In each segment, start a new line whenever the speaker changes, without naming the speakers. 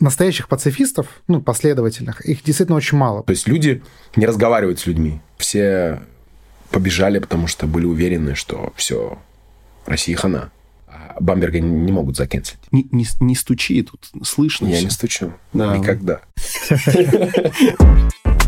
настоящих пацифистов, ну, последовательных, их действительно очень мало.
То есть люди не разговаривают с людьми. Все побежали, потому что были уверены, что все, Россия хана. А Бамберга не могут закенселить.
Не, не, не стучи, тут слышно
Я
всё.
не стучу.
Да.
Никогда.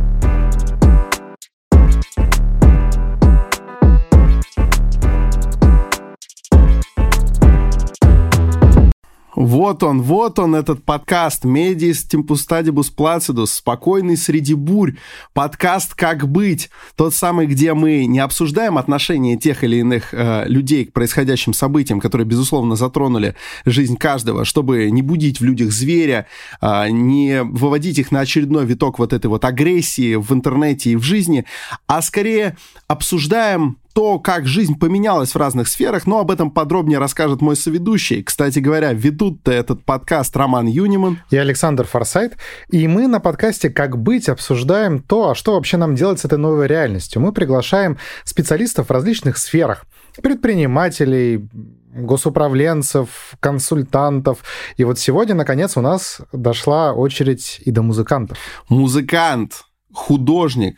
Вот он, вот он, этот подкаст «Медис темпустадибус плацидус», «Спокойный среди бурь», подкаст «Как быть», тот самый, где мы не обсуждаем отношения тех или иных э, людей к происходящим событиям, которые, безусловно, затронули жизнь каждого, чтобы не будить в людях зверя, э, не выводить их на очередной виток вот этой вот агрессии в интернете и в жизни, а скорее обсуждаем то, как жизнь поменялась в разных сферах, но об этом подробнее расскажет мой соведущий. Кстати говоря, ведут этот подкаст Роман Юниман.
Я Александр Форсайт, и мы на подкасте «Как быть» обсуждаем то, а что вообще нам делать с этой новой реальностью. Мы приглашаем специалистов в различных сферах, предпринимателей, госуправленцев, консультантов. И вот сегодня, наконец, у нас дошла очередь и до музыкантов.
Музыкант, художник,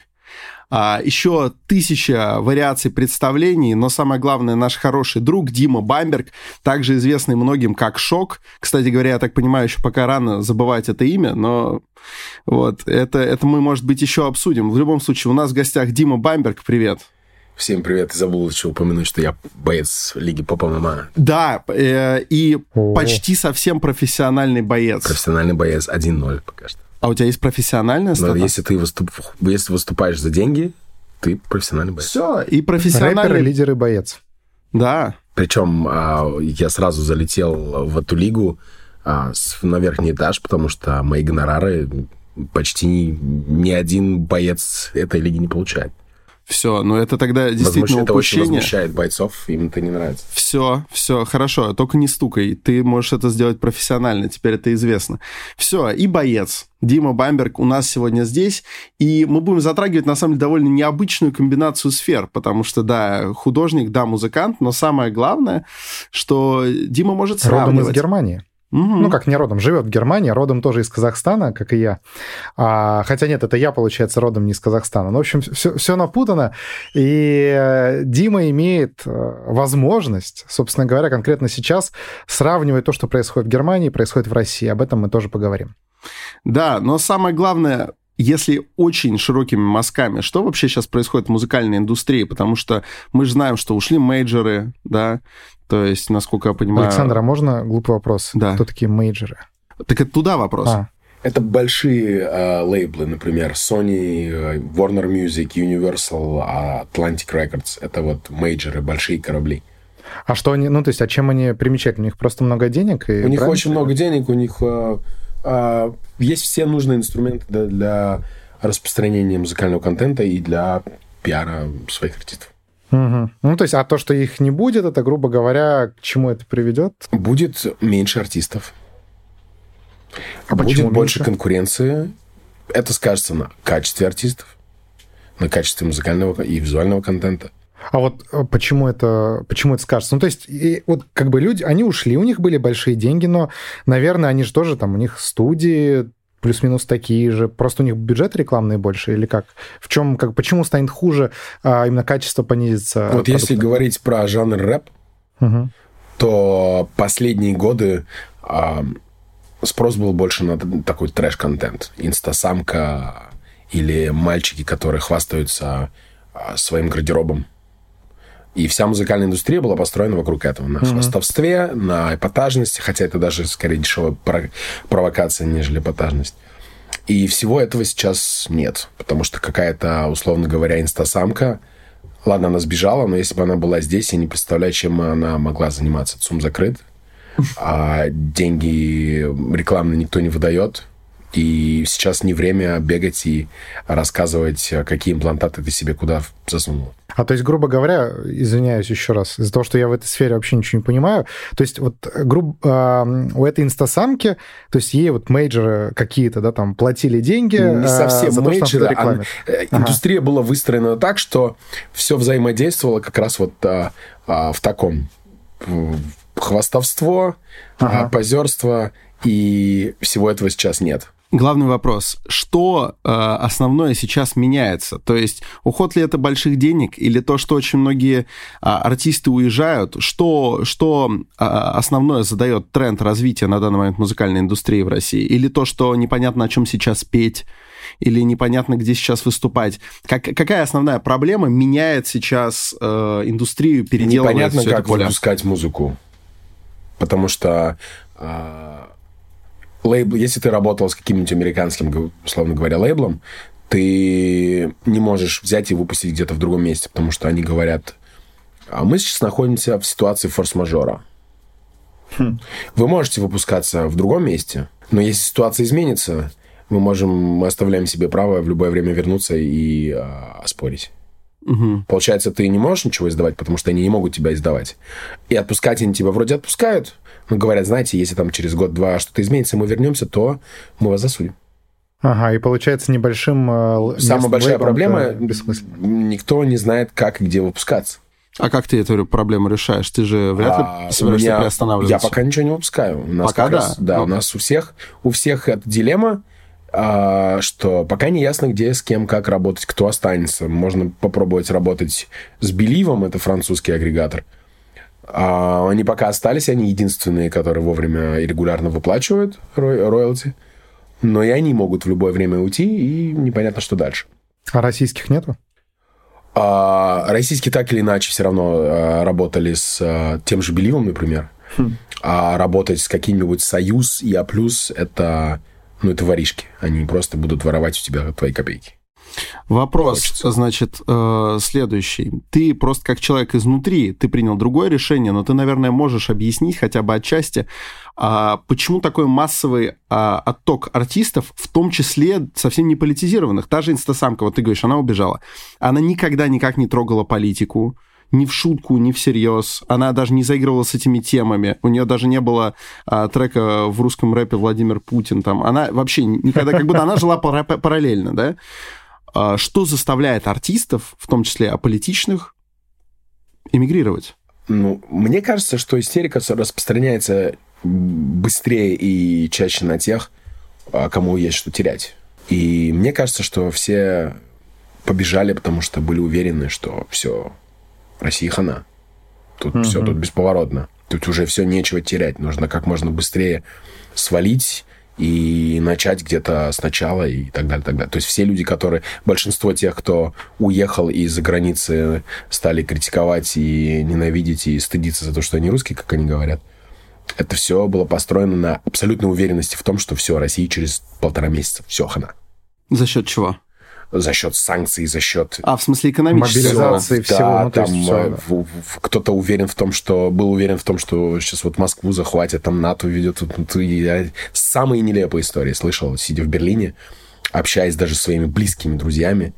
а, еще тысяча вариаций представлений, но самое главное, наш хороший друг Дима Бамберг, также известный многим как Шок. Кстати говоря, я так понимаю, еще пока рано забывать это имя, но вот это, это мы, может быть, еще обсудим. В любом случае, у нас в гостях Дима Бамберг. Привет.
Всем привет. И забыл еще упомянуть, что я боец Лиги Попа ММА.
Да, э, и
О.
почти совсем профессиональный боец.
Профессиональный боец 1-0 пока что.
А у тебя есть профессиональная
Но
стата?
если ты выступ... если выступаешь за деньги, ты профессиональный боец.
Все, и
Рэпер,
профессиональный...
лидер и боец.
Да,
Причем а, я сразу залетел в эту лигу а, с- на верхний этаж, потому что мои гонорары почти ни, ни один боец этой лиги не получает.
Все, но это тогда
Возможно,
действительно
это очень
упущение.
возмущает бойцов, им это не нравится.
Все, все, хорошо, только не стукай. Ты можешь это сделать профессионально, теперь это известно. Все, и боец. Дима Бамберг у нас сегодня здесь, и мы будем затрагивать, на самом деле, довольно необычную комбинацию сфер, потому что, да, художник, да, музыкант, но самое главное, что Дима может
Родом из
сравнивать.
Германии.
Мгм.
Ну, как не родом, живет в Германии, родом тоже из Казахстана, как и я. А, хотя нет, это я, получается, родом не из Казахстана. Ну, в общем, все, все напутано. И э, Дима имеет э, возможность, собственно говоря, конкретно сейчас сравнивать то, что происходит в Германии, происходит в России. Об этом мы тоже поговорим.
Да, но самое главное, если очень широкими мазками, что вообще сейчас происходит в музыкальной индустрии? Потому что мы же знаем, что ушли мейджоры, да, то есть, насколько я понимаю...
Александр, а можно глупый вопрос?
Да.
Кто такие мейджоры?
Так это туда вопрос.
А,
Это большие э, лейблы, например, Sony, э, Warner Music, Universal, Atlantic Records. Это вот мейджоры, большие корабли.
а что они, ну, то есть, а чем они примечательны? У них просто много денег? И
У них очень много денег, у них э, э, есть все нужные инструменты для, для распространения музыкального контента и для пиара своих артистов.
Мгм. Ну, то есть, а то, что их не будет, это, грубо говоря, к чему это приведет?
Будет меньше артистов.
А
будет
почему
больше
меньше?
конкуренции. Это скажется на качестве артистов, на качестве музыкального и визуального контента.
А вот э, почему это, почему это скажется? Ну, то есть, и вот как бы люди, они ушли, у них были большие деньги, но, наверное, они же тоже там, у них студии плюс-минус такие же, просто у них бюджет рекламный больше или как? В чем, как, почему станет хуже, а именно качество понизится?
вот если говорить про жанр рэп,
Мгм.
то последние годы а, спрос был больше на такой трэш-контент. Инстасамка или мальчики, которые хвастаются а, своим гардеробом. И вся музыкальная индустрия была построена вокруг этого. На хвастовстве, на эпатажности, хотя это даже скорее дешевая про- провокация, нежели эпатажность. И всего этого сейчас нет. Потому что какая-то, условно говоря, инстасамка, ладно, она сбежала, но если бы она была здесь, я не представляю, чем она могла заниматься. ЦУМ закрыт, а деньги рекламные никто не выдает. И сейчас не время бегать и рассказывать, какие имплантаты ты себе куда засунул.
А то есть, грубо говоря, извиняюсь еще раз, из-за того, что я в этой сфере вообще ничего не понимаю, то есть вот грубо, у этой инстасамки, то есть ей вот мейджоры какие-то, да, там, платили деньги
Не
а,
совсем
за то, что она
а, э, Индустрия была выстроена так, что все взаимодействовало как раз вот а, а, в таком хвастовство,
Ага.
а, позерство И всего этого сейчас нет
главный вопрос, что э, основное сейчас меняется? То есть уход ли это больших денег или то, что очень многие э, артисты уезжают? Что, что э, основное задает тренд развития на данный момент музыкальной индустрии в России? Или то, что непонятно о чем сейчас петь? Или непонятно, где сейчас выступать? Как, какая основная проблема меняет сейчас э, индустрию, переделывает
Непонятно,
все
как
это
выпускать музыку. Потому что э, лейбл, если ты работал с каким-нибудь американским, условно говоря, лейблом, ты не можешь взять и выпустить где-то в другом месте, потому что они говорят, а мы сейчас находимся в ситуации форс-мажора. Хм. Вы можете выпускаться в другом месте, но если ситуация изменится, мы можем, мы оставляем себе право в любое время вернуться и э, оспорить. Угу. Получается, ты не можешь ничего издавать, потому что они не могут тебя издавать. И отпускать они тебя вроде отпускают, но говорят, знаете, если там через год-два что-то изменится, мы вернемся, то мы вас засудим.
Ага, и получается небольшим... Э,
Самая большая проблема, никто не знает, как и где выпускаться.
А как ты эту проблему решаешь? Ты же вряд ли а, собираешься меня, приостанавливаться.
Я пока ничего не выпускаю. У нас
пока да?
Раз, да, ну. у нас у всех, у всех эта дилемма, а, что пока не ясно, где, с кем, как работать, кто останется. Можно попробовать работать с Беливом, это французский агрегатор. А они пока остались, они единственные, которые вовремя и регулярно выплачивают роялти. Но и они могут в любое время уйти, и непонятно, что дальше.
А российских нету?
А, российские так или иначе все равно а, работали с а, тем же Беливом, например. Хм. А работать с каким-нибудь Союз и А+, это ну, это воришки. Они просто будут воровать у тебя твои копейки.
Вопрос, Хочется. значит, э, следующий. Ты просто как человек изнутри, ты принял другое решение, но ты, наверное, можешь объяснить хотя бы отчасти, а, почему такой массовый а, отток артистов, в том числе совсем не политизированных. Та же инстасамка, вот ты говоришь, она убежала. Она никогда никак не трогала политику, ни в шутку, ни всерьез. Она даже не заигрывала с этими темами. У нее даже не было а, трека в русском рэпе Владимир Путин. Там. Она вообще никогда, как будто она жила параллельно, да? А, что заставляет артистов, в том числе аполитичных, эмигрировать?
Ну, мне кажется, что истерика распространяется быстрее и чаще на тех, а, кому есть что терять. И мне кажется, что все побежали, потому что были уверены, что все, Россия хана. Тут угу. все, тут бесповоротно. Тут уже все нечего терять. Нужно как можно быстрее свалить и начать где-то сначала и так далее, так далее. То есть все люди, которые... Большинство тех, кто уехал из-за границы, стали критиковать и ненавидеть, и стыдиться за то, что они русские, как они говорят. Это все было построено на абсолютной уверенности в том, что все, Россия через полтора месяца, все, хана.
За счет чего?
За счет санкций, за счет...
А, в смысле экономической
Мобилизации всего. Да,
ну, там все, да. Э, кто-то уверен в том, что... Был уверен в том, что сейчас вот Москву захватят, там НАТО ведет. Я самые нелепые истории слышал, сидя в Берлине, общаясь даже с своими близкими друзьями.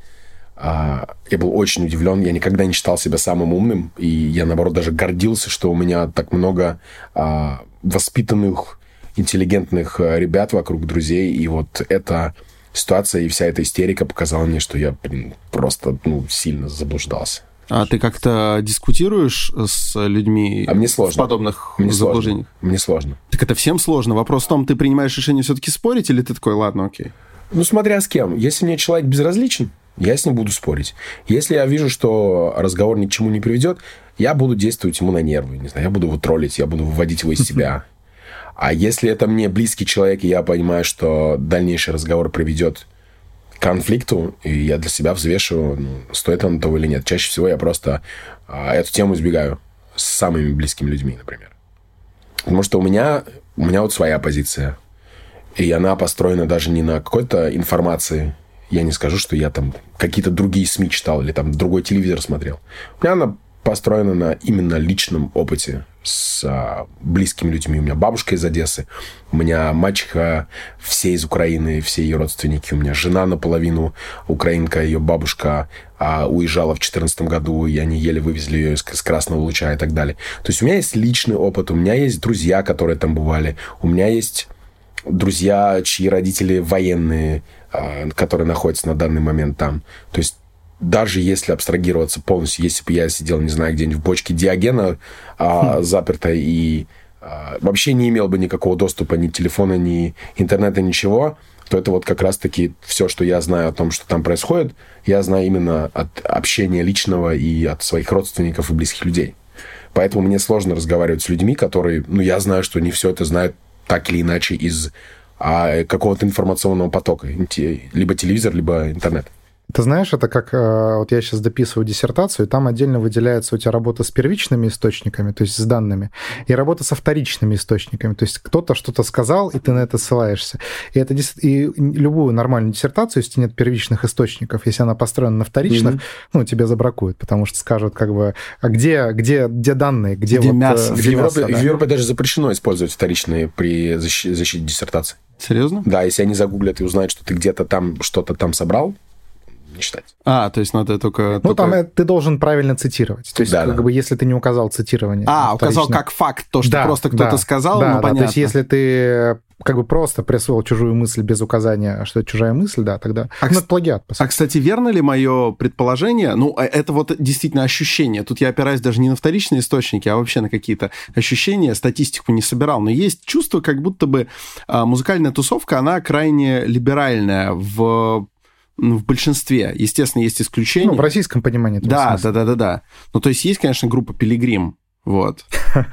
А, я был очень удивлен. Я никогда не считал себя самым умным. И я, наоборот, даже гордился, что у меня так много а, воспитанных, интеллигентных э, ребят вокруг, друзей. И вот это ситуация и вся эта истерика показала мне, что я, блин, просто ну, сильно заблуждался.
А ты как-то дискутируешь с людьми
а мне сложно.
в подобных
мне
заблуждениях?
Сложно. Мне сложно.
Так это всем сложно. Вопрос в том, ты принимаешь решение все-таки спорить, или ты такой, ладно, окей?
Ну, смотря с кем. Если мне человек безразличен, я с ним буду спорить. Если я вижу, что разговор ни к чему не приведет, я буду действовать ему на нервы. Не знаю, я буду его троллить, я буду выводить его из себя. А если это мне близкий человек, и я понимаю, что дальнейший разговор приведет к конфликту, и я для себя взвешиваю, ну, стоит он того или нет. Чаще всего я просто а, эту тему избегаю с самыми близкими людьми, например. Потому что у меня, у меня вот своя позиция. И она построена даже не на какой-то информации. Я не скажу, что я там какие-то другие СМИ читал или там другой телевизор смотрел. У меня она построена на именно личном опыте с а, близкими людьми. У меня бабушка из Одессы, у меня мачеха все из Украины, все ее родственники. У меня жена наполовину украинка, ее бабушка а, уезжала в 2014 году, и они еле вывезли ее из, из Красного Луча и так далее. То есть у меня есть личный опыт, у меня есть друзья, которые там бывали, у меня есть друзья, чьи родители военные, а, которые находятся на данный момент там. То есть даже если абстрагироваться полностью, если бы я сидел, не знаю, где-нибудь в бочке Диогена а, запертой и а, вообще не имел бы никакого доступа ни телефона, ни интернета, ничего, то это вот как раз-таки все, что я знаю о том, что там происходит, я знаю именно от общения личного и от своих родственников и близких людей. Поэтому мне сложно разговаривать с людьми, которые, ну, я знаю, что не все это знают так или иначе из а, какого-то информационного потока, либо телевизор, либо интернет.
Ты знаешь, это как э, вот я сейчас дописываю диссертацию, и там отдельно выделяется у тебя работа с первичными источниками, то есть с данными, и работа со вторичными источниками, то есть кто-то что-то сказал, и ты на это ссылаешься. И это и любую нормальную диссертацию, если нет первичных источников, если она построена на вторичных, mm-hmm. ну тебе забракуют, потому что скажут как бы, а где где где данные, где,
где
вот
мясо? Где в Европе, мясо, да? в Европе даже запрещено использовать вторичные при защите, защите диссертации.
Серьезно?
Да, если они загуглят и узнают, что ты где-то там что-то там собрал, не читать.
А, то есть надо только...
Ну,
только...
там ты должен правильно цитировать. То есть, да, как да. бы, если ты не указал цитирование.
А, указал как факт то, что да, просто кто-то да, сказал,
да,
ну,
да,
понятно.
То есть, если ты как бы просто присвоил чужую мысль без указания, что это чужая мысль, да, тогда а, ну, это плагиат.
А, кстати, верно ли мое предположение? Ну, э, это вот действительно ощущение. Тут я опираюсь даже не на вторичные источники, а вообще на какие-то ощущения. Статистику не собирал. Но есть чувство, как будто бы а, музыкальная тусовка, она крайне либеральная в в большинстве. Естественно, есть исключения. Ну,
в российском понимании.
Да, да, да, да, да. Ну, то есть есть, конечно, группа Пилигрим, вот.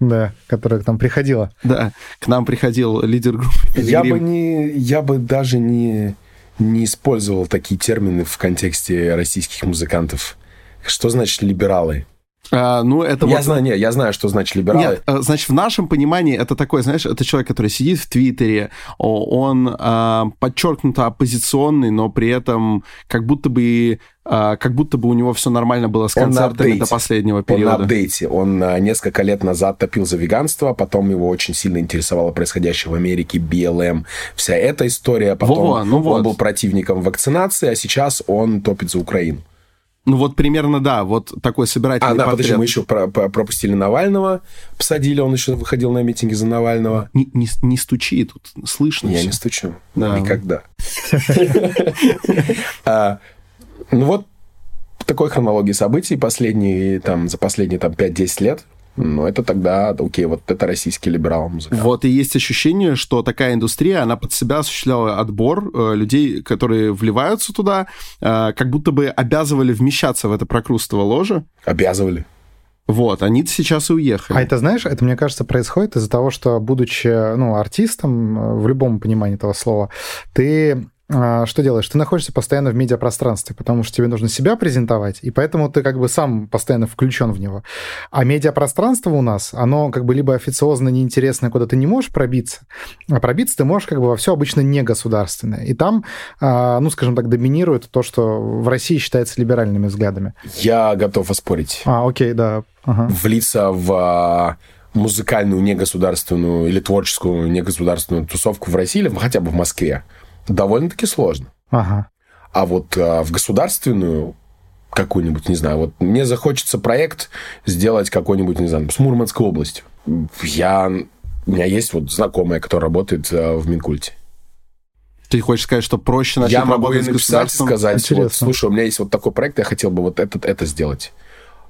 Да, которая к нам приходила.
Да, к нам приходил лидер группы
Я бы, не, я бы даже не, не использовал такие термины в контексте российских музыкантов. Что значит либералы?
А, ну, это
я
вот...
знаю, нет, я знаю, что значит либералы. Нет,
э, значит, в нашем понимании это такой, знаешь, это человек, который сидит в Твиттере, он а, подчеркнуто оппозиционный, но при этом как будто бы а, как будто бы у него все нормально было с концертами до последнего периода.
Он на апдейте. Он а, несколько лет назад топил за веганство, потом его очень сильно интересовало происходящее в Америке, БЛМ, вся эта история. Потом Во-во, ну он вот. был противником вакцинации, а сейчас он топит за Украину.
Ну вот примерно, да, вот такой собирательный
А, да, портрет. подожди, мы еще про про пропустили Навального, посадили, он еще выходил на митинги за Навального.
Не, не, не стучи, тут слышно
Я
все.
не стучу, да. никогда. А, ну вот такой хронологии событий последние, там, за последние там, 5-10 лет ну, это тогда, окей, вот это российский либерал музыкант.
Вот, и есть ощущение, что такая индустрия, она под себя осуществляла отбор э, людей, которые вливаются туда, э, как будто бы обязывали вмещаться в это прокрустово ложе.
Обязывали.
Вот, они сейчас и уехали.
А это, знаешь, это, мне кажется, происходит из-за того, что, будучи, ну, артистом, э, в любом понимании этого слова, ты что делаешь? Ты находишься постоянно в медиапространстве, потому что тебе нужно себя презентовать, и поэтому ты как бы сам постоянно включен в него. А медиапространство у нас, оно как бы либо официозно неинтересное, куда ты не можешь пробиться, а пробиться ты можешь как бы во все обычно не государственное. И там, а, ну, скажем так, доминирует то, что в России считается либеральными взглядами.
Я готов оспорить.
А, окей, да.
Ага. Влиться в музыкальную негосударственную или творческую негосударственную тусовку в России или хотя бы в Москве довольно-таки сложно.
Ага.
А вот а, в государственную какую-нибудь, не знаю, вот мне захочется проект сделать какой-нибудь, не знаю, с Мурманской областью. Я, у меня есть вот знакомая, которая работает а, в Минкульте.
Ты хочешь сказать, что проще начать
я могу
ей
написать и сказать, вот, слушай, у меня есть вот такой проект, я хотел бы вот это, это сделать.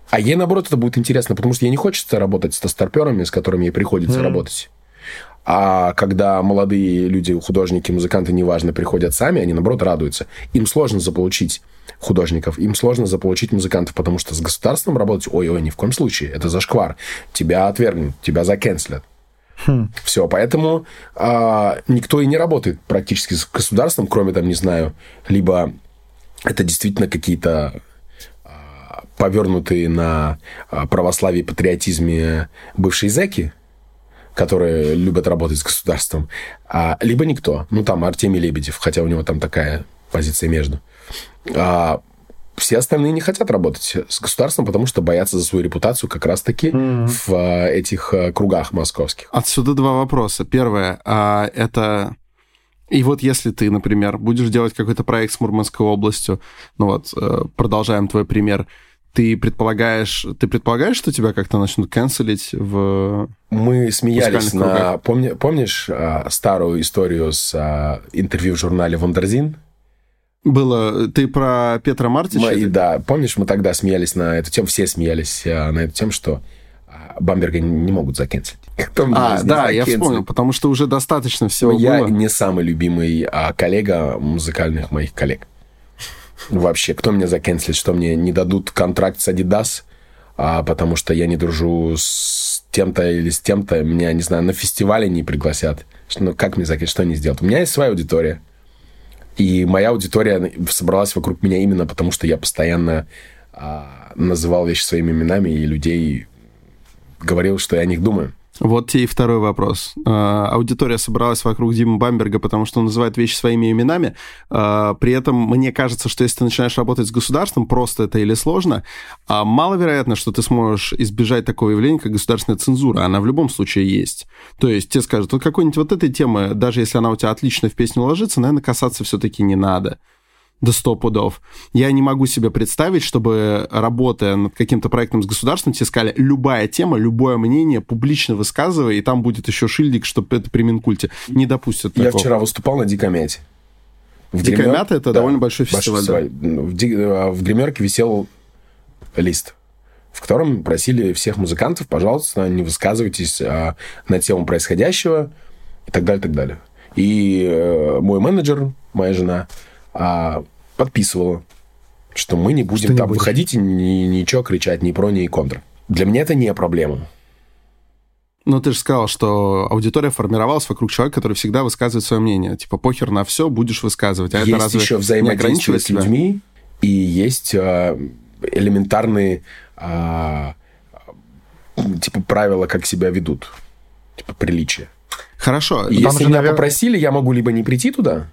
А ей, наоборот, это будет интересно, потому что ей не хочется работать с старперами, с которыми ей приходится mm. работать. А когда молодые люди, художники, музыканты, неважно, приходят сами, они, наоборот, радуются. Им сложно заполучить художников, им сложно заполучить музыкантов, потому что с государством работать, ой-ой, ни в коем случае, это зашквар. Тебя отвергнут, тебя закенслят. Хм. Все, поэтому а, никто и не работает практически с государством, кроме там, не знаю, либо это действительно какие-то а, повернутые на а, православии, патриотизме бывшие зэки, которые любят работать с государством, а, либо никто. Ну, там Артемий Лебедев, хотя у него там такая позиция между. А, все остальные не хотят работать с государством, потому что боятся за свою репутацию как раз-таки mm-hmm. в а, этих а, кругах московских.
Отсюда два вопроса. Первое, а, это... И вот если ты, например, будешь делать какой-то проект с Мурманской областью, ну вот, э, продолжаем твой пример, ты предполагаешь, ты предполагаешь, что тебя как-то начнут канцелить в
Мы смеялись на... Помни, помнишь а, старую историю с а, интервью в журнале «Wonderzine»?
Было... Ты про Петра Мартича?
Мы, да. Помнишь, мы тогда смеялись на эту тему, все смеялись а, на эту тему, что а, Бамберга не могут закенселить.
Кто а, да, я вспомнил, потому что уже достаточно всего
Я не самый любимый а, коллега музыкальных моих коллег. Вообще, кто меня закенселит, что мне не дадут контракт с Adidas, а, потому что я не дружу с тем-то или с тем-то, меня, не знаю, на фестивале не пригласят. Ну, как мне закенселить, что они сделают? У меня есть своя аудитория. И моя аудитория собралась вокруг меня именно потому, что я постоянно а, называл вещи своими именами, и людей говорил, что я о них думаю.
Вот и второй вопрос. А, аудитория собралась вокруг Димы Бамберга, потому что он называет вещи своими именами. А, при этом мне кажется, что если ты начинаешь работать с государством, просто это или сложно, а маловероятно, что ты сможешь избежать такого явления, как государственная цензура. Она в любом случае есть. То есть тебе скажут, вот какой-нибудь вот этой темы, даже если она у тебя отлично в песню ложится, наверное, касаться все-таки не надо до 100 пудов. Я не могу себе представить, чтобы, работая над каким-то проектом с государством, тебе сказали, любая тема, любое мнение публично высказывай, и там будет еще шильдик, чтобы это при Минкульте. Не допустят
такого. Я вчера выступал на Дикомяте.
В Дикомята это да, довольно большой фестиваль. Большой фестиваль.
Да. В, Ди... А, в гримерке висел лист, в котором просили всех музыкантов, пожалуйста, не высказывайтесь а, на тему происходящего и так далее, так далее. И э, мой менеджер, моя жена, а, подписывала, что мы не будем что там не выходить и ни, ничего кричать ни про, ни контр. Для меня это не проблема.
Ну, ты же сказал, что аудитория формировалась вокруг человека, который всегда высказывает свое мнение. Типа, похер на все, будешь высказывать. А
есть
это разве
еще взаимодействие с людьми, и есть э, элементарные э, типа правила, как себя ведут. Типа приличия.
Хорошо.
Если меня навер... попросили, я могу либо не прийти туда,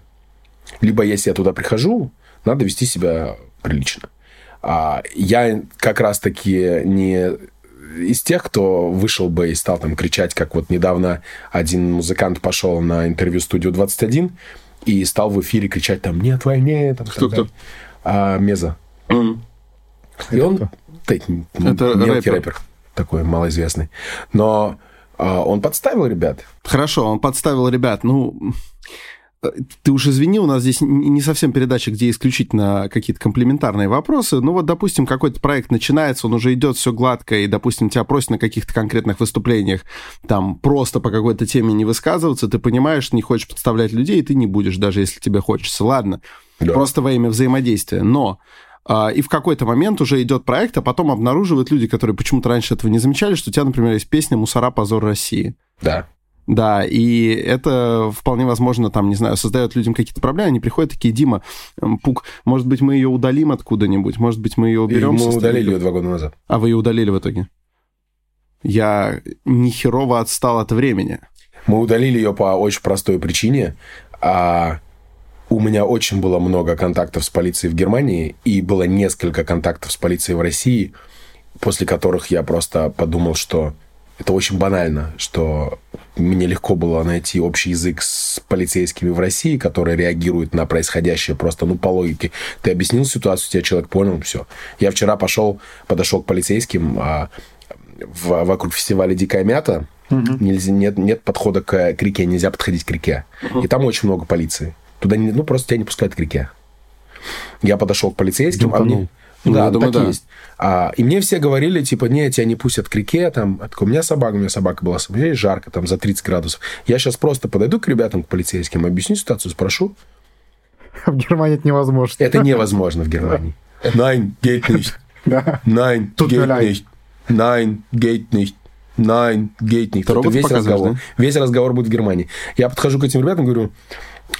либо если я туда прихожу, надо вести себя прилично. А я как раз-таки не из тех, кто вышел бы и стал там кричать, как вот недавно один музыкант пошел на интервью студию 21 и стал в эфире кричать там «Нет войне!» там,
Кто, кто?
А, Меза. Mm. И он... Кто? Это мелкий рэпер. рэпер. Такой малоизвестный. Но а, он подставил ребят.
Хорошо, он подставил ребят. Ну, ты уж извини, у нас здесь не совсем передача, где исключительно какие-то комплементарные вопросы. Ну вот, допустим, какой-то проект начинается, он уже идет все гладко, и, допустим, тебя просят на каких-то конкретных выступлениях там просто по какой-то теме не высказываться, ты понимаешь, не хочешь подставлять людей, и ты не будешь, даже если тебе хочется. Ладно, да. просто во имя взаимодействия. Но а, и в какой-то момент уже идет проект, а потом обнаруживают люди, которые почему-то раньше этого не замечали, что у тебя, например, есть песня «Мусора. Позор России».
Да.
Да, и это вполне возможно, там, не знаю, создает людям какие-то проблемы, они приходят такие, Дима, Пук, может быть, мы ее удалим откуда-нибудь, может быть, мы ее уберем. И
мы удалили ее два года назад.
А вы ее удалили в итоге? Я нехерово отстал от времени.
Мы удалили ее по очень простой причине. А у меня очень было много контактов с полицией в Германии, и было несколько контактов с полицией в России, после которых я просто подумал, что это очень банально, что мне легко было найти общий язык с полицейскими в России, которые реагируют на происходящее просто, ну, по логике. Ты объяснил ситуацию, тебя человек понял, все. Я вчера пошел, подошел к полицейским а, в, вокруг фестиваля «Дикая мята». Угу. Нельзя, нет, нет подхода к, к реке, нельзя подходить к реке. Угу. И там очень много полиции. Туда не, ну, просто тебя не пускают к реке. Я подошел к полицейским, а мне... Ну, да, думаю, так да. есть. А, и мне все говорили, типа, нет, тебя не пустят к реке, там, у меня собака, у меня собака была, мне жарко, там, за 30 градусов. Я сейчас просто подойду к ребятам, к полицейским, объясню ситуацию, спрошу.
В Германии это невозможно.
Это невозможно в Германии. Nein, geht nicht. Nein, geht nicht. Nein, geht nicht. Nein, geht nicht. Это весь разговор. Да? Весь разговор будет в Германии. Я подхожу к этим ребятам, говорю,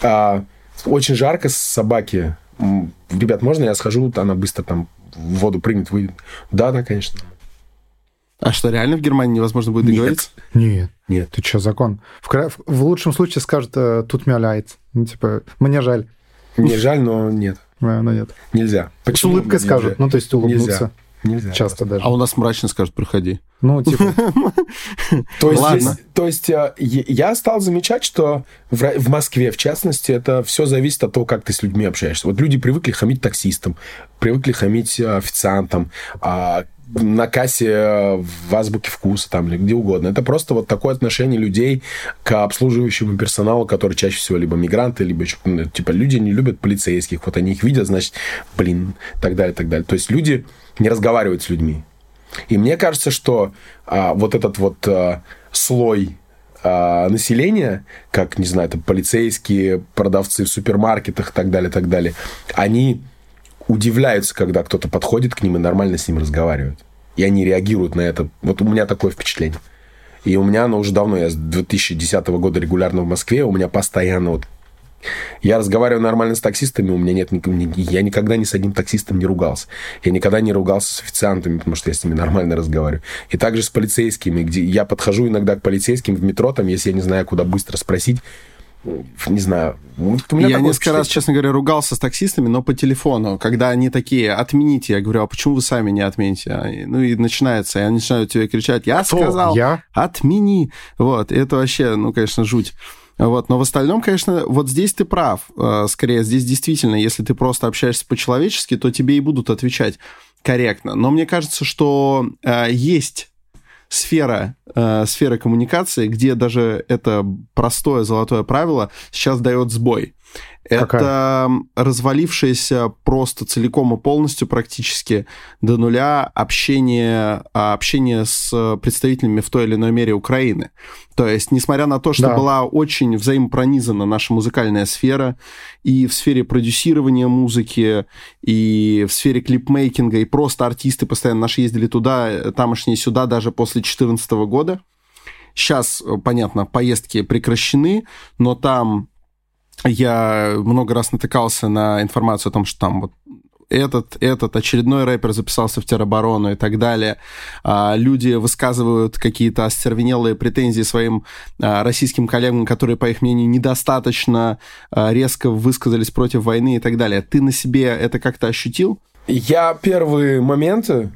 а, очень жарко, собаки ребят, можно я схожу, она быстро там в воду прыгнет, выйдет. Да, да, конечно.
А что, реально в Германии невозможно будет договориться?
Нет. Нет. Ты что, закон? В, в лучшем случае скажут э, «тут мяляет». Ну, типа, мне жаль.
Не жаль, но нет.
Да, но нет.
Нельзя.
Почему? С улыбкой скажут, ну, то есть улыбнуться.
Нельзя. Нельзя.
Часто даже.
А у нас мрачно скажут, приходи.
Ну, типа...
То есть, Ладно. то есть э, я стал замечать, что в, Москве, в частности, это все зависит от того, как ты с людьми общаешься. Вот люди привыкли хамить таксистам, привыкли хамить э, официантам, а на кассе э, в азбуке вкуса там или где угодно. Это просто вот такое отношение людей к обслуживающему персоналу, который чаще всего либо мигранты, либо ну, типа люди не любят полицейских. Вот они их видят, значит, блин, так далее, так далее. То есть люди не разговаривают с людьми. И мне кажется, что а, вот этот вот а, слой а, населения, как, не знаю, там, полицейские, продавцы в супермаркетах и так далее, так далее, они удивляются, когда кто-то подходит к ним и нормально с ним разговаривает. И они реагируют на это. Вот у меня такое впечатление. И у меня оно уже давно, я с 2010 года регулярно в Москве, у меня постоянно вот я разговариваю нормально с таксистами, у меня нет... Я никогда ни с одним таксистом не ругался. Я никогда не ругался с официантами, потому что я с ними нормально разговариваю. И также с полицейскими, где я подхожу иногда к полицейским в метро, там, если я не знаю, куда быстро спросить, не знаю.
я несколько раз, честно говоря, ругался с таксистами, но по телефону, когда они такие, отмените. Я говорю, а почему вы сами не отмените? Ну и начинается, и они начинают тебе кричать, я Кто? сказал, я? отмени. Вот, это вообще, ну, конечно, жуть. Вот, но в остальном, конечно, вот здесь ты прав. Э, скорее, здесь действительно, если ты просто общаешься по-человечески, то тебе и будут отвечать корректно. Но мне кажется, что э, есть сфера, э, сфера коммуникации, где даже это простое золотое правило сейчас дает сбой. Какая? Это развалившееся просто целиком и полностью практически до нуля общение, а, общение с представителями в той или иной мере Украины. То есть, несмотря на то, что да. была очень взаимопронизана наша музыкальная сфера, и в сфере продюсирования музыки, и в сфере клипмейкинга, и просто артисты постоянно наши ездили туда, тамошние сюда, даже после 2014 года. Сейчас, понятно, поездки прекращены, но там я много раз натыкался на информацию о том, что там вот этот, этот, очередной рэпер записался в тероборону и так далее. А, люди высказывают какие-то остервенелые претензии своим а, российским коллегам, которые, по их мнению, недостаточно а, резко высказались против войны и так далее. Ты на себе это как-то ощутил?
Я первые моменты,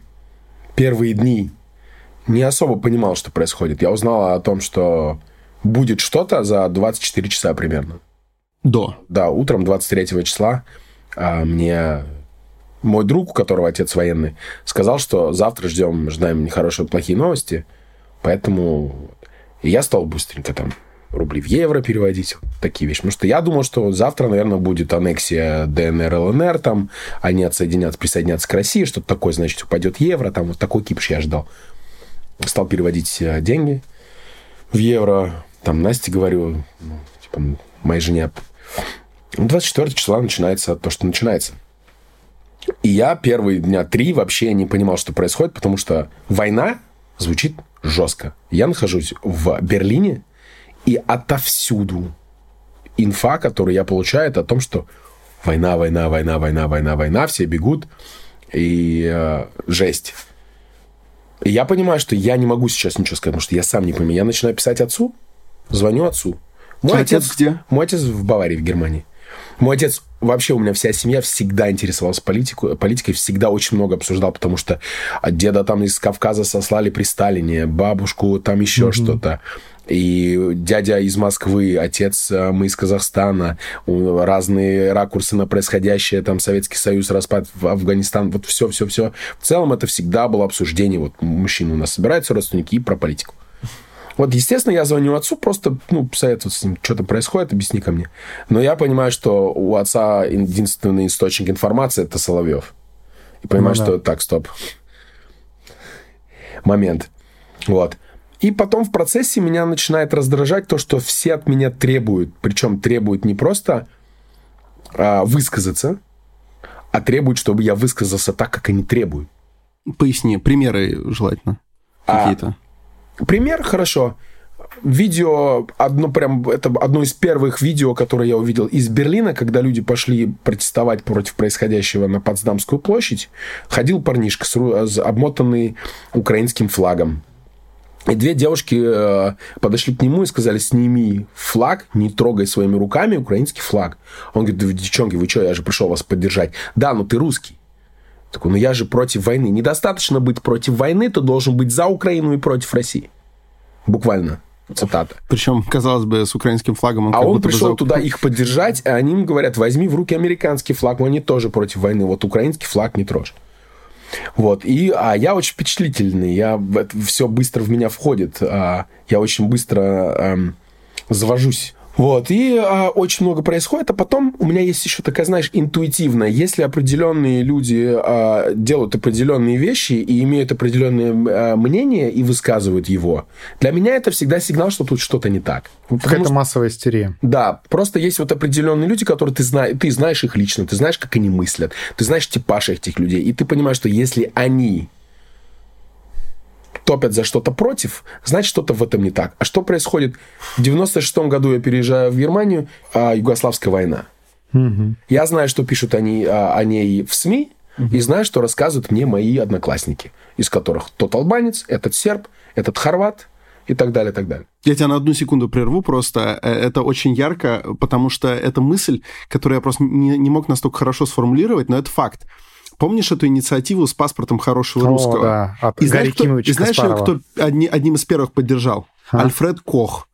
первые дни не особо понимал, что происходит. Я узнал о том, что будет что-то за 24 часа примерно.
До.
Да, утром 23 числа а, мне мой друг, у которого отец военный, сказал, что завтра ждем, ждаем нехорошие, плохие новости, поэтому и я стал быстренько там рубли в евро переводить, вот такие вещи. Потому что я думал, что завтра, наверное, будет аннексия ДНР, ЛНР, там они отсоединятся, присоединятся к России, что-то такое, значит, упадет евро, там вот такой кипиш я ждал. Стал переводить э, деньги в евро, там Насте говорю, ну, типа, моей жене 24 числа начинается то, что начинается. И я первые дня три вообще не понимал, что происходит, потому что война звучит жестко. Я нахожусь в Берлине, и отовсюду инфа, которую я получаю, это о том, что война, война, война, война, война, война, все бегут, и э, жесть. И я понимаю, что я не могу сейчас ничего сказать, потому что я сам не понимаю. Я начинаю писать отцу, звоню отцу. Мой отец, отец где? Мой отец в Баварии, в Германии. Мой отец, вообще у меня вся семья всегда интересовалась политику, политикой, всегда очень много обсуждал, потому что деда там из Кавказа сослали при Сталине, бабушку там еще mm-hmm. что-то. И дядя из Москвы, отец э, мы из Казахстана, разные ракурсы на происходящее, там Советский Союз, распад в Афганистан, вот все-все-все. В целом это всегда было обсуждение, вот мужчины у нас собираются, родственники, и про политику. Вот, естественно, я звоню отцу, просто, ну, советоваться с ним, что то происходит, объясни ко мне. Но я понимаю, что у отца единственный источник информации – это Соловьев. И понимаю, ну, да. что так, стоп. Момент. Вот. И потом в процессе меня начинает раздражать то, что все от меня требуют. Причем требуют не просто а, высказаться, а требуют, чтобы я высказался так, как они требуют.
Поясни, примеры желательно. А, Какие-то.
Пример, хорошо. Видео, одно прям, это одно из первых видео, которое я увидел из Берлина, когда люди пошли протестовать против происходящего на Потсдамскую площадь. Ходил парнишка, с, обмотанный украинским флагом. И две девушки э, подошли к нему и сказали, сними флаг, не трогай своими руками украинский флаг. Он говорит, девчонки, вы что, я же пришел вас поддержать. Да, но ты русский. Такой, ну я же против войны. Недостаточно быть против войны, ты должен быть за Украину и против России. Буквально. Цитата.
Причем, казалось бы, с украинским флагом
он А он пришел за... туда их поддержать, а они им говорят, возьми в руки американский флаг, но они тоже против войны. Вот украинский флаг не трожь. Вот. И, а я очень впечатлительный. Я, это все быстро в меня входит. А, я очень быстро эм, завожусь. Вот, и а, очень много происходит, а потом у меня есть еще такая, знаешь, интуитивная, если определенные люди а, делают определенные вещи и имеют определенное а, мнение и высказывают его, для меня это всегда сигнал, что тут что-то не так.
Какая-то что, массовая истерия.
Да, просто есть вот определенные люди, которые ты, знаешь, ты знаешь их лично, ты знаешь, как они мыслят, ты знаешь типаж этих людей, и ты понимаешь, что если они топят за что-то против, значит, что-то в этом не так. А что происходит? В 96 году я переезжаю в Германию, а, Югославская война. Угу. Я знаю, что пишут они а, о ней в СМИ, угу. и знаю, что рассказывают мне мои одноклассники, из которых тот албанец, этот серб, этот хорват и так далее, и так далее.
Я тебя на одну секунду прерву просто. Э, это очень ярко, потому что это мысль, которую я просто не, не мог настолько хорошо сформулировать, но это факт. Помнишь эту инициативу с паспортом хорошего
О,
русского?
Да, от
и знаешь, кто, и знаешь кто одни, одним из первых поддержал? А? Альфред Кох.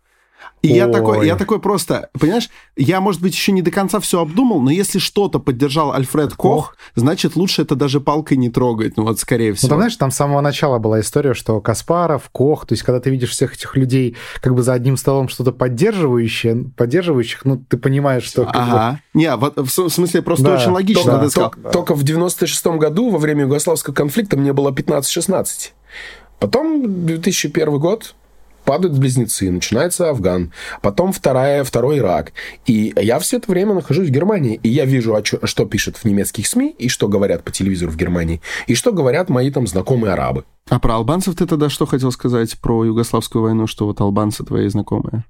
И я такой, я такой просто, понимаешь, я, может быть, еще не до конца все обдумал, но если что-то поддержал Альфред Кох, Кох, значит, лучше это даже палкой не трогать, ну вот, скорее всего. Ну,
там, знаешь, там с самого начала была история, что Каспаров, Кох, то есть, когда ты видишь всех этих людей как бы за одним столом что-то поддерживающее, поддерживающих, ну, ты понимаешь, что...
Ага. Бы... Не, вот, в смысле, просто да. очень логично.
Только, только, да. только в 96-м году, во время югославского конфликта, мне было 15-16. Потом 2001 год, падают близнецы, начинается Афган, потом вторая, второй Ирак. И я все это время нахожусь в Германии, и я вижу, что пишут в немецких СМИ, и что говорят по телевизору в Германии, и что говорят мои там знакомые арабы.
А про албанцев ты тогда что хотел сказать про Югославскую войну, что вот албанцы твои знакомые?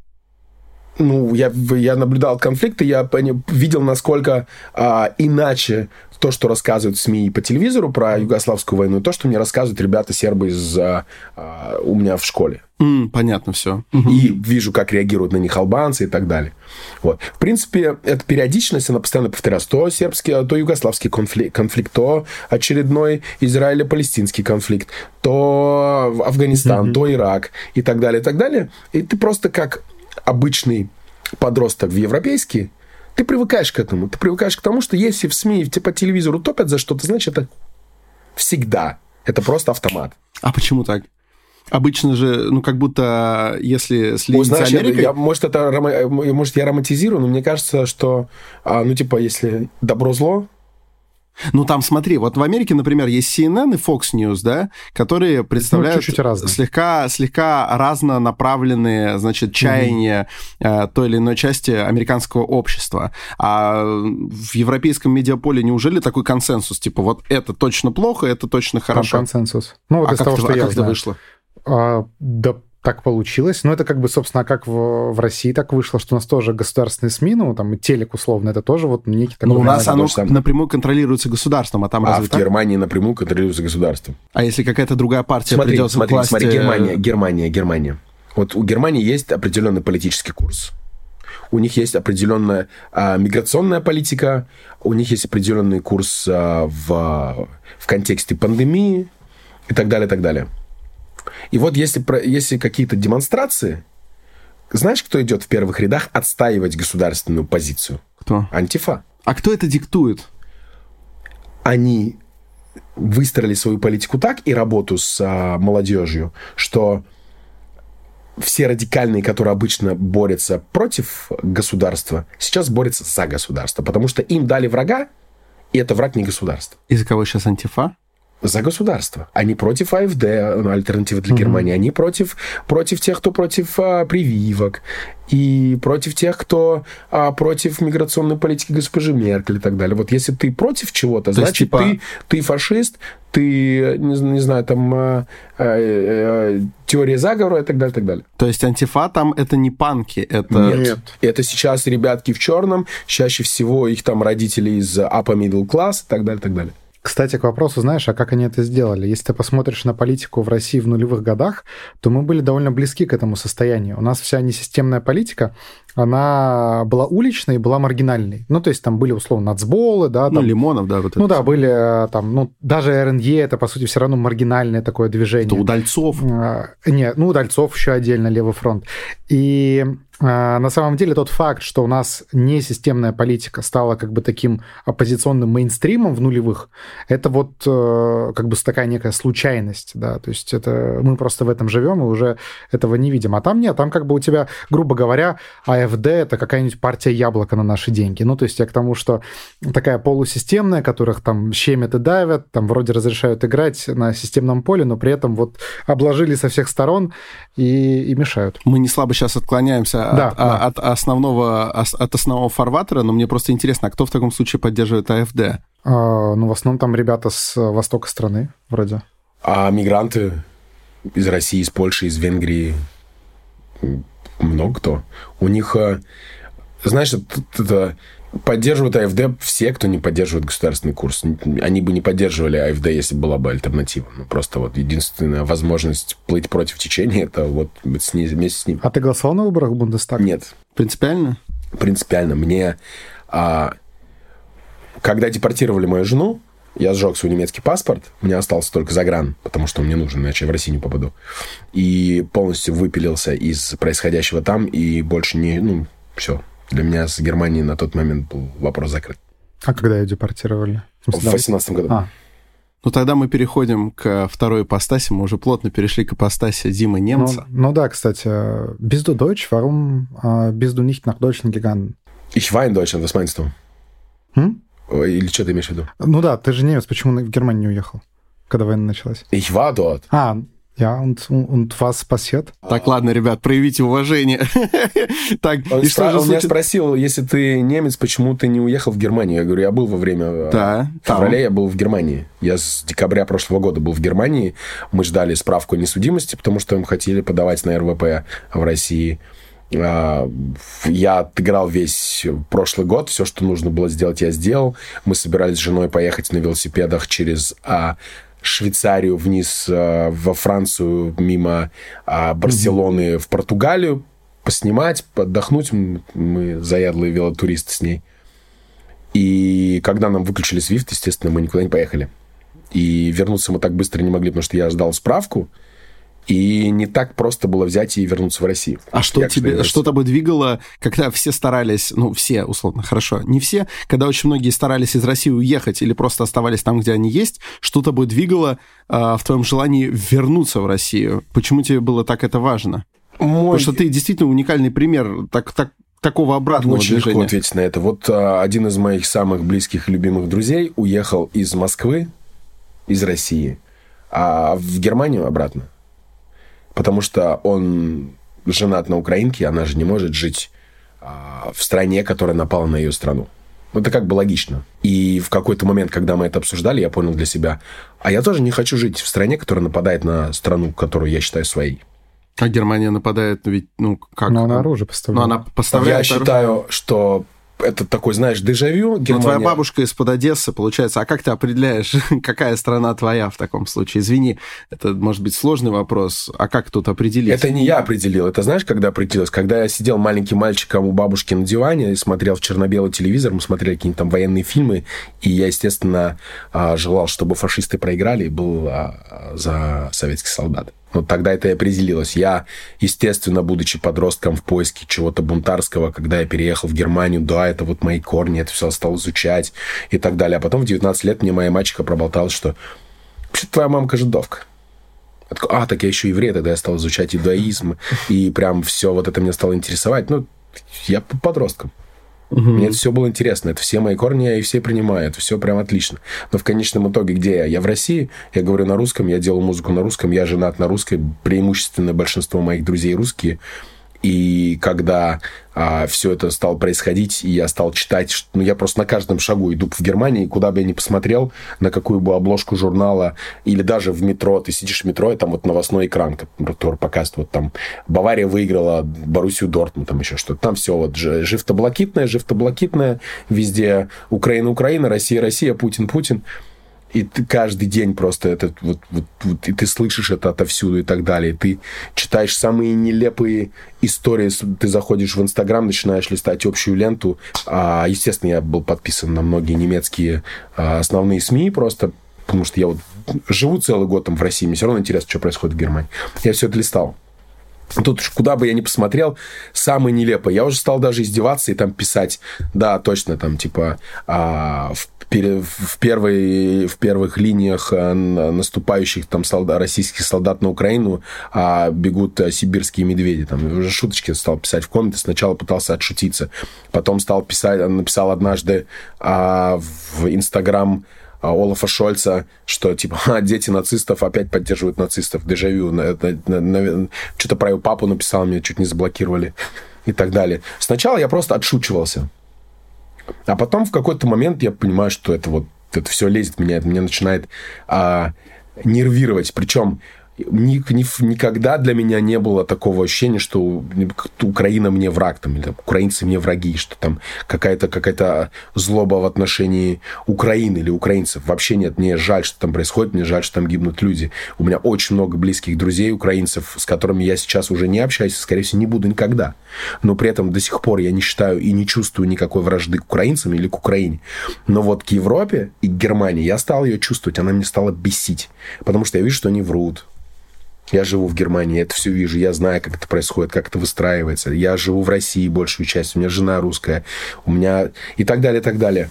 Ну, я, я наблюдал конфликты, я видел, насколько а, иначе то, что рассказывают СМИ по телевизору про Югославскую войну, и то, что мне рассказывают ребята сербы из, а, а, у меня в школе.
Mm, понятно все.
И вижу, как реагируют на них албанцы и так далее. Вот. В принципе, эта периодичность, она постоянно повторяется. То сербский, то югославский конфликт, конфликт то очередной израило-палестинский конфликт, то Афганистан, mm-hmm. то Ирак и так далее, и так далее. И ты просто как обычный подросток в европейский, ты привыкаешь к этому. Ты привыкаешь к тому, что если в СМИ по телевизору топят за что-то, значит, это всегда. Это просто автомат.
А почему так? Обычно же, ну, как будто, если следить
Знаешь, за Америкой... Я, может, это, может, я романтизирую, но мне кажется, что, а, ну, типа, если добро-зло,
ну, там, смотри, вот в Америке, например, есть CNN и Fox News, да, которые представляют ну, чуть -чуть слегка, слегка разнонаправленные, значит, чаяния угу. э, той или иной части американского общества. А в европейском медиаполе неужели такой консенсус? Типа, вот это точно плохо, это точно хорошо.
Там консенсус. Ну, вот
а
из
как
того,
ты,
что
а
я
как
знаю.
это вышло?
А, да так получилось. Но это как бы, собственно, как в, в России так вышло, что у нас тоже государственные СМИ, ну, там, и телек условно, это тоже вот некий такой...
Но у нас оно там... напрямую контролируется государством, а там
а
разве
в так? Германии напрямую контролируется государством.
А если какая-то другая партия
смотри,
придет
смотри,
к власти...
Смотри, Германия, Германия, Германия. Вот у Германии есть определенный политический курс. У них есть определенная а, миграционная политика, у них есть определенный курс а, в, в контексте пандемии и так далее, и так далее. И вот если, если какие-то демонстрации, знаешь, кто идет в первых рядах отстаивать государственную позицию?
Кто?
Антифа.
А кто это диктует?
Они выстроили свою политику так и работу с а, молодежью, что все радикальные, которые обычно борются против государства, сейчас борются за государство, потому что им дали врага, и это враг не государства.
И за кого сейчас антифа?
За государство. Они против АФД, ну, альтернатива для mm-hmm. Германии. Они против, против тех, кто против а, прививок. И против тех, кто а, против миграционной политики госпожи Меркель и так далее. Вот если ты против чего-то, значит, типа... ты, ты фашист, ты, не, не знаю, там, а, а, а, теория заговора и так далее, и так далее.
То есть антифа там это не панки, это...
Нет, Нет. это сейчас ребятки в черном, чаще всего их там родители из upper middle class и так далее, и так далее.
Кстати, к вопросу, знаешь, а как они это сделали? Если ты посмотришь на политику в России в нулевых годах, то мы были довольно близки к этому состоянию. У нас вся несистемная политика, она была уличной и была маргинальной. Ну, то есть там были, условно, нацболы, да. Ну, там,
ну, Лимонов, да, вот
это. Ну, да, были э, там, ну, даже РНЕ, это, по сути, все равно маргинальное такое движение. Это
Удальцов.
А, нет, ну, Удальцов еще отдельно, Левый фронт. И на самом деле тот факт, что у нас несистемная политика стала как бы таким оппозиционным мейнстримом в нулевых, это вот э, как бы такая некая случайность, да, то есть это мы просто в этом живем и уже этого не видим. А там нет, там как бы у тебя, грубо говоря, АФД — это какая-нибудь партия яблока на наши деньги. Ну, то есть я к тому, что такая полусистемная, которых там щемят и давят, там вроде разрешают играть на системном поле, но при этом вот обложили со всех сторон и, и мешают.
Мы не слабо сейчас отклоняемся да, от, да. от основного от основного фарватера, но мне просто интересно, а кто в таком случае поддерживает АФД?
А, ну, в основном там ребята с востока страны, вроде.
А мигранты из России, из Польши, из Венгрии, много кто. У них, э, знаешь, это, это поддерживают АФД все, кто не поддерживает государственный курс. Они бы не поддерживали АФД, если была бы альтернатива. Ну, просто вот единственная возможность плыть против течения, это вот с ней, вместе с ним.
А ты голосовал на выборах в Бундестаг?
Нет.
Принципиально?
Принципиально. Мне... А, когда депортировали мою жену, я сжег свой немецкий паспорт, мне остался только загран, потому что он мне нужен, иначе я в Россию не попаду. И полностью выпилился из происходящего там, и больше не... Ну, все, для меня с Германией на тот момент был вопрос закрыт.
А когда ее депортировали?
В 18 году. А.
Ну, тогда мы переходим к второй ипостаси. Мы уже плотно перешли к ипостаси Димы Немца.
Ну, ну да, кстати. Bist du Deutsch? Warum bist du nicht nach Deutschland gegangen?
Ich war in Deutschland, was meinst du?
Hm?
Или что ты имеешь в виду?
Ну да, ты же немец, почему в Германию не уехал, когда война началась?
Ich war dort.
А, Ja, und, und was passiert?
Так, ладно, ребят, проявите уважение.
так, он и что же он меня спросил, если ты немец, почему ты не уехал в Германию? Я говорю, я был во время... Э, да. В феврале я был в Германии. Я с декабря прошлого года был в Германии. Мы ждали справку о несудимости, потому что мы хотели подавать на РВП в России. А, я отыграл весь прошлый год, все, что нужно было сделать, я сделал. Мы собирались с женой поехать на велосипедах через а, Швейцарию вниз э, во Францию, мимо э, Барселоны mm-hmm. в Португалию, поснимать, отдохнуть. Мы заядлые велотуристы с ней. И когда нам выключили Свифт, естественно, мы никуда не поехали. И вернуться мы так быстро не могли, потому что я ждал справку. И не так просто было взять и вернуться в Россию.
А что Я, тебе, что тобой двигало, когда все старались, ну, все, условно, хорошо, не все, когда очень многие старались из России уехать или просто оставались там, где они есть, что тобой двигало э, в твоем желании вернуться в Россию? Почему тебе было так это важно? Мой... Потому что ты действительно уникальный пример так, так, такого обратного
Очень
движения.
легко ответить на это. Вот а, один из моих самых близких и любимых друзей уехал из Москвы, из России, а в Германию обратно потому что он женат на украинке, она же не может жить а, в стране, которая напала на ее страну. Это как бы логично. И в какой-то момент, когда мы это обсуждали, я понял для себя, а я тоже не хочу жить в стране, которая нападает на страну, которую я считаю своей.
А Германия нападает, ведь, ну, как?
Но она оружие поставляет.
Но она поставляет
Я считаю, что это такой, знаешь, дежавю.
Германия... Ну, твоя бабушка из-под Одессы, получается. А как ты определяешь, какая страна твоя в таком случае? Извини, это может быть сложный вопрос. А как тут определить?
Это не я определил. Это знаешь, когда определилось? Когда я сидел маленьким мальчиком у бабушки на диване и смотрел в черно-белый телевизор, мы смотрели какие-нибудь там военные фильмы, и я, естественно, а, желал, чтобы фашисты проиграли и был а, за советских солдат. Вот тогда это и определилось. Я, естественно, будучи подростком в поиске чего-то бунтарского, когда я переехал в Германию, да, это вот мои корни, это все стал изучать и так далее. А потом в 19 лет мне моя мачеха проболтала, что вообще твоя мамка жидовка. Я такой, а, так я еще еврей, тогда я стал изучать иудаизм, и прям все вот это меня стало интересовать. Ну, я подростком. Угу. Мне это все было интересно. Это все мои корни, я и все принимаю. Это все прям отлично. Но в конечном итоге, где я? Я в России, я говорю на русском, я делаю музыку на русском, я женат на русской. Преимущественно большинство моих друзей русские. И когда а, все это стало происходить, и я стал читать, что, ну, я просто на каждом шагу иду в Германии, куда бы я ни посмотрел, на какую бы обложку журнала, или даже в метро, ты сидишь в метро, и там вот новостной экран, который показывает, вот там Бавария выиграла Боруссию Дортмунд, там еще что-то. Там все вот живто-блокитное, живто-блокитное, везде Украина, Украина, Россия, Россия, Путин, Путин и ты каждый день просто это вот, вот, вот и ты слышишь это отовсюду и так далее. Ты читаешь самые нелепые истории. Ты заходишь в Инстаграм, начинаешь листать общую ленту. А, естественно, я был подписан на многие немецкие а, основные СМИ просто, потому что я вот живу целый год там в России, мне все равно интересно, что происходит в Германии. Я все это листал. Тут куда бы я ни посмотрел, самое нелепое. Я уже стал даже издеваться и там писать, да, точно, там, типа, а, в, в, первой, в первых линиях а, наступающих там солдат, российских солдат на Украину а, бегут а, сибирские медведи. Там уже шуточки стал писать в комнате. Сначала пытался отшутиться. Потом стал писать, написал однажды а, в Инстаграм а, Олафа Шольца, что типа а, дети нацистов опять поддерживают нацистов, дежавю. Что-то про его папу написал, меня чуть не заблокировали и так далее. Сначала я просто отшучивался. А потом в какой-то момент я понимаю, что это вот это все лезет в меня, это меня начинает а, нервировать. Причем ни, ни, никогда для меня не было такого ощущения, что Украина мне враг, там, или там, украинцы мне враги, что там какая-то какая злоба в отношении Украины или украинцев. Вообще нет, мне жаль, что там происходит, мне жаль, что там гибнут люди. У меня очень много близких друзей украинцев, с которыми я сейчас уже не общаюсь, скорее всего, не буду никогда. Но при этом до сих пор я не считаю и не чувствую никакой вражды к украинцам или к Украине. Но вот к Европе и к Германии я стал ее чувствовать, она мне стала бесить. Потому что я вижу, что они врут, я живу в Германии, я это все вижу, я знаю, как это происходит, как это выстраивается. Я живу в России большую часть, у меня жена русская, у меня и так далее, и так далее.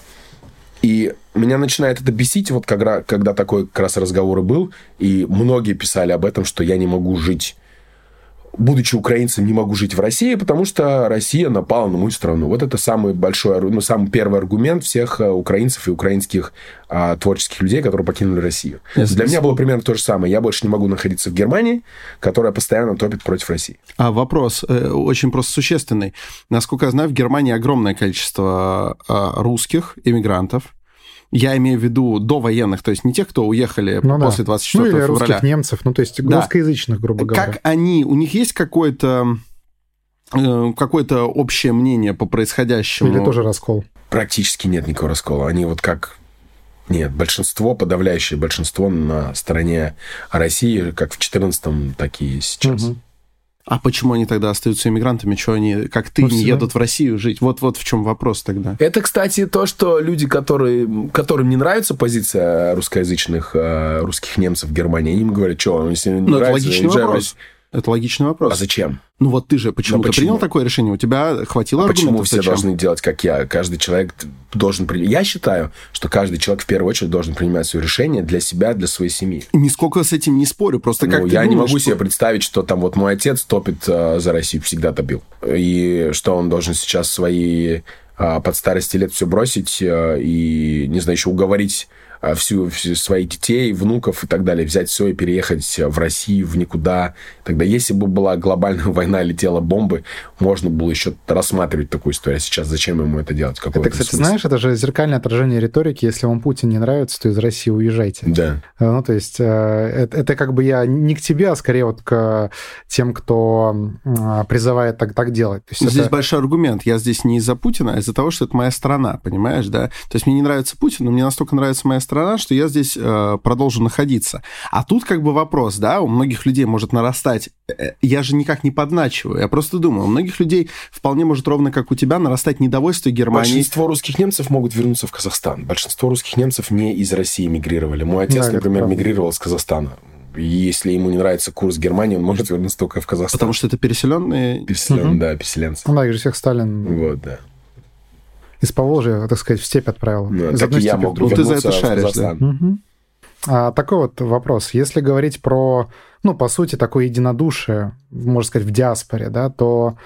И меня начинает это бесить, вот когда, когда такой как раз разговор и был, и многие писали об этом, что я не могу жить будучи украинцем, не могу жить в России, потому что Россия напала на мою страну. Вот это самый большой, ну, самый первый аргумент всех э, украинцев и украинских а, творческих людей, которые покинули Россию. Yes, Для yes. меня было примерно то же самое. Я больше не могу находиться в Германии, которая постоянно топит против России.
А вопрос э, очень просто существенный. Насколько я знаю, в Германии огромное количество э, русских иммигрантов, я имею в виду до военных, то есть не тех, кто уехали ну, после 24 ну, или февраля.
русских немцев, ну то есть да. русскоязычных, грубо говоря.
Как они, у них есть какое-то э, какое-то общее мнение по происходящему?
Или тоже раскол?
Практически нет никакого раскола. Они вот как нет, большинство, подавляющее большинство на стороне России, как в 14-м, так и сейчас. Угу.
А почему они тогда остаются иммигрантами? Что они, как ты, ну, не едут в Россию жить? Вот, вот в чем вопрос тогда.
Это, кстати, то, что люди, которые, которым не нравится позиция русскоязычных э, русских немцев в Германии, они им говорят, что, если не
ну, нравится, это логичный вопрос. Это логичный вопрос.
А зачем?
Ну вот ты же почему-то почему? принял такое решение, у тебя хватило а
почему все зачем? должны делать, как я? Каждый человек должен... Я считаю, что каждый человек в первую очередь должен принимать свое решение для себя, для своей семьи.
Нисколько с этим не спорю, просто как ну,
Я
думаешь,
не могу
что...
себе представить, что там вот мой отец топит э, за Россию, всегда топил. И что он должен сейчас свои э, под старости лет все бросить э, и, не знаю, еще уговорить всю, всю своих детей, внуков и так далее, взять все и переехать в Россию, в никуда. Тогда, если бы была глобальная война, летела бомбы, можно было еще рассматривать такую историю. А сейчас зачем ему это делать?
Какой это, кстати, смысл? знаешь, это же зеркальное отражение риторики. Если вам Путин не нравится, то из России уезжайте.
Да.
Э, ну, то есть, э, это, это как бы я не к тебе, а скорее вот к тем, кто призывает так, так делать. То есть
здесь
это...
большой аргумент. Я здесь не из-за Путина, а из-за того, что это моя страна, понимаешь, да? То есть, мне не нравится Путин, но мне настолько нравится моя страна, что я здесь э, продолжу находиться. А тут как бы вопрос, да, у многих людей может нарастать. Э, я же никак не подначиваю, я просто думаю, у многих людей вполне может ровно как у тебя нарастать недовольство Германии.
Большинство русских немцев могут вернуться в Казахстан. Большинство русских немцев не из России мигрировали. Мой отец, да, например, мигрировал из Казахстана. Если ему не нравится курс Германии, он может вернуться только в Казахстан.
Потому что это переселенные?
Переселенные, угу. да, переселенцы.
Ну да, их же всех Сталин...
Вот, да
из Поволжья, так сказать, в степь отправил.
Ну, из одной я мог
ну, ты за это шаришь, да? Угу.
А, такой вот вопрос. Если говорить про, ну, по сути, такое единодушие, можно сказать, в диаспоре, да, то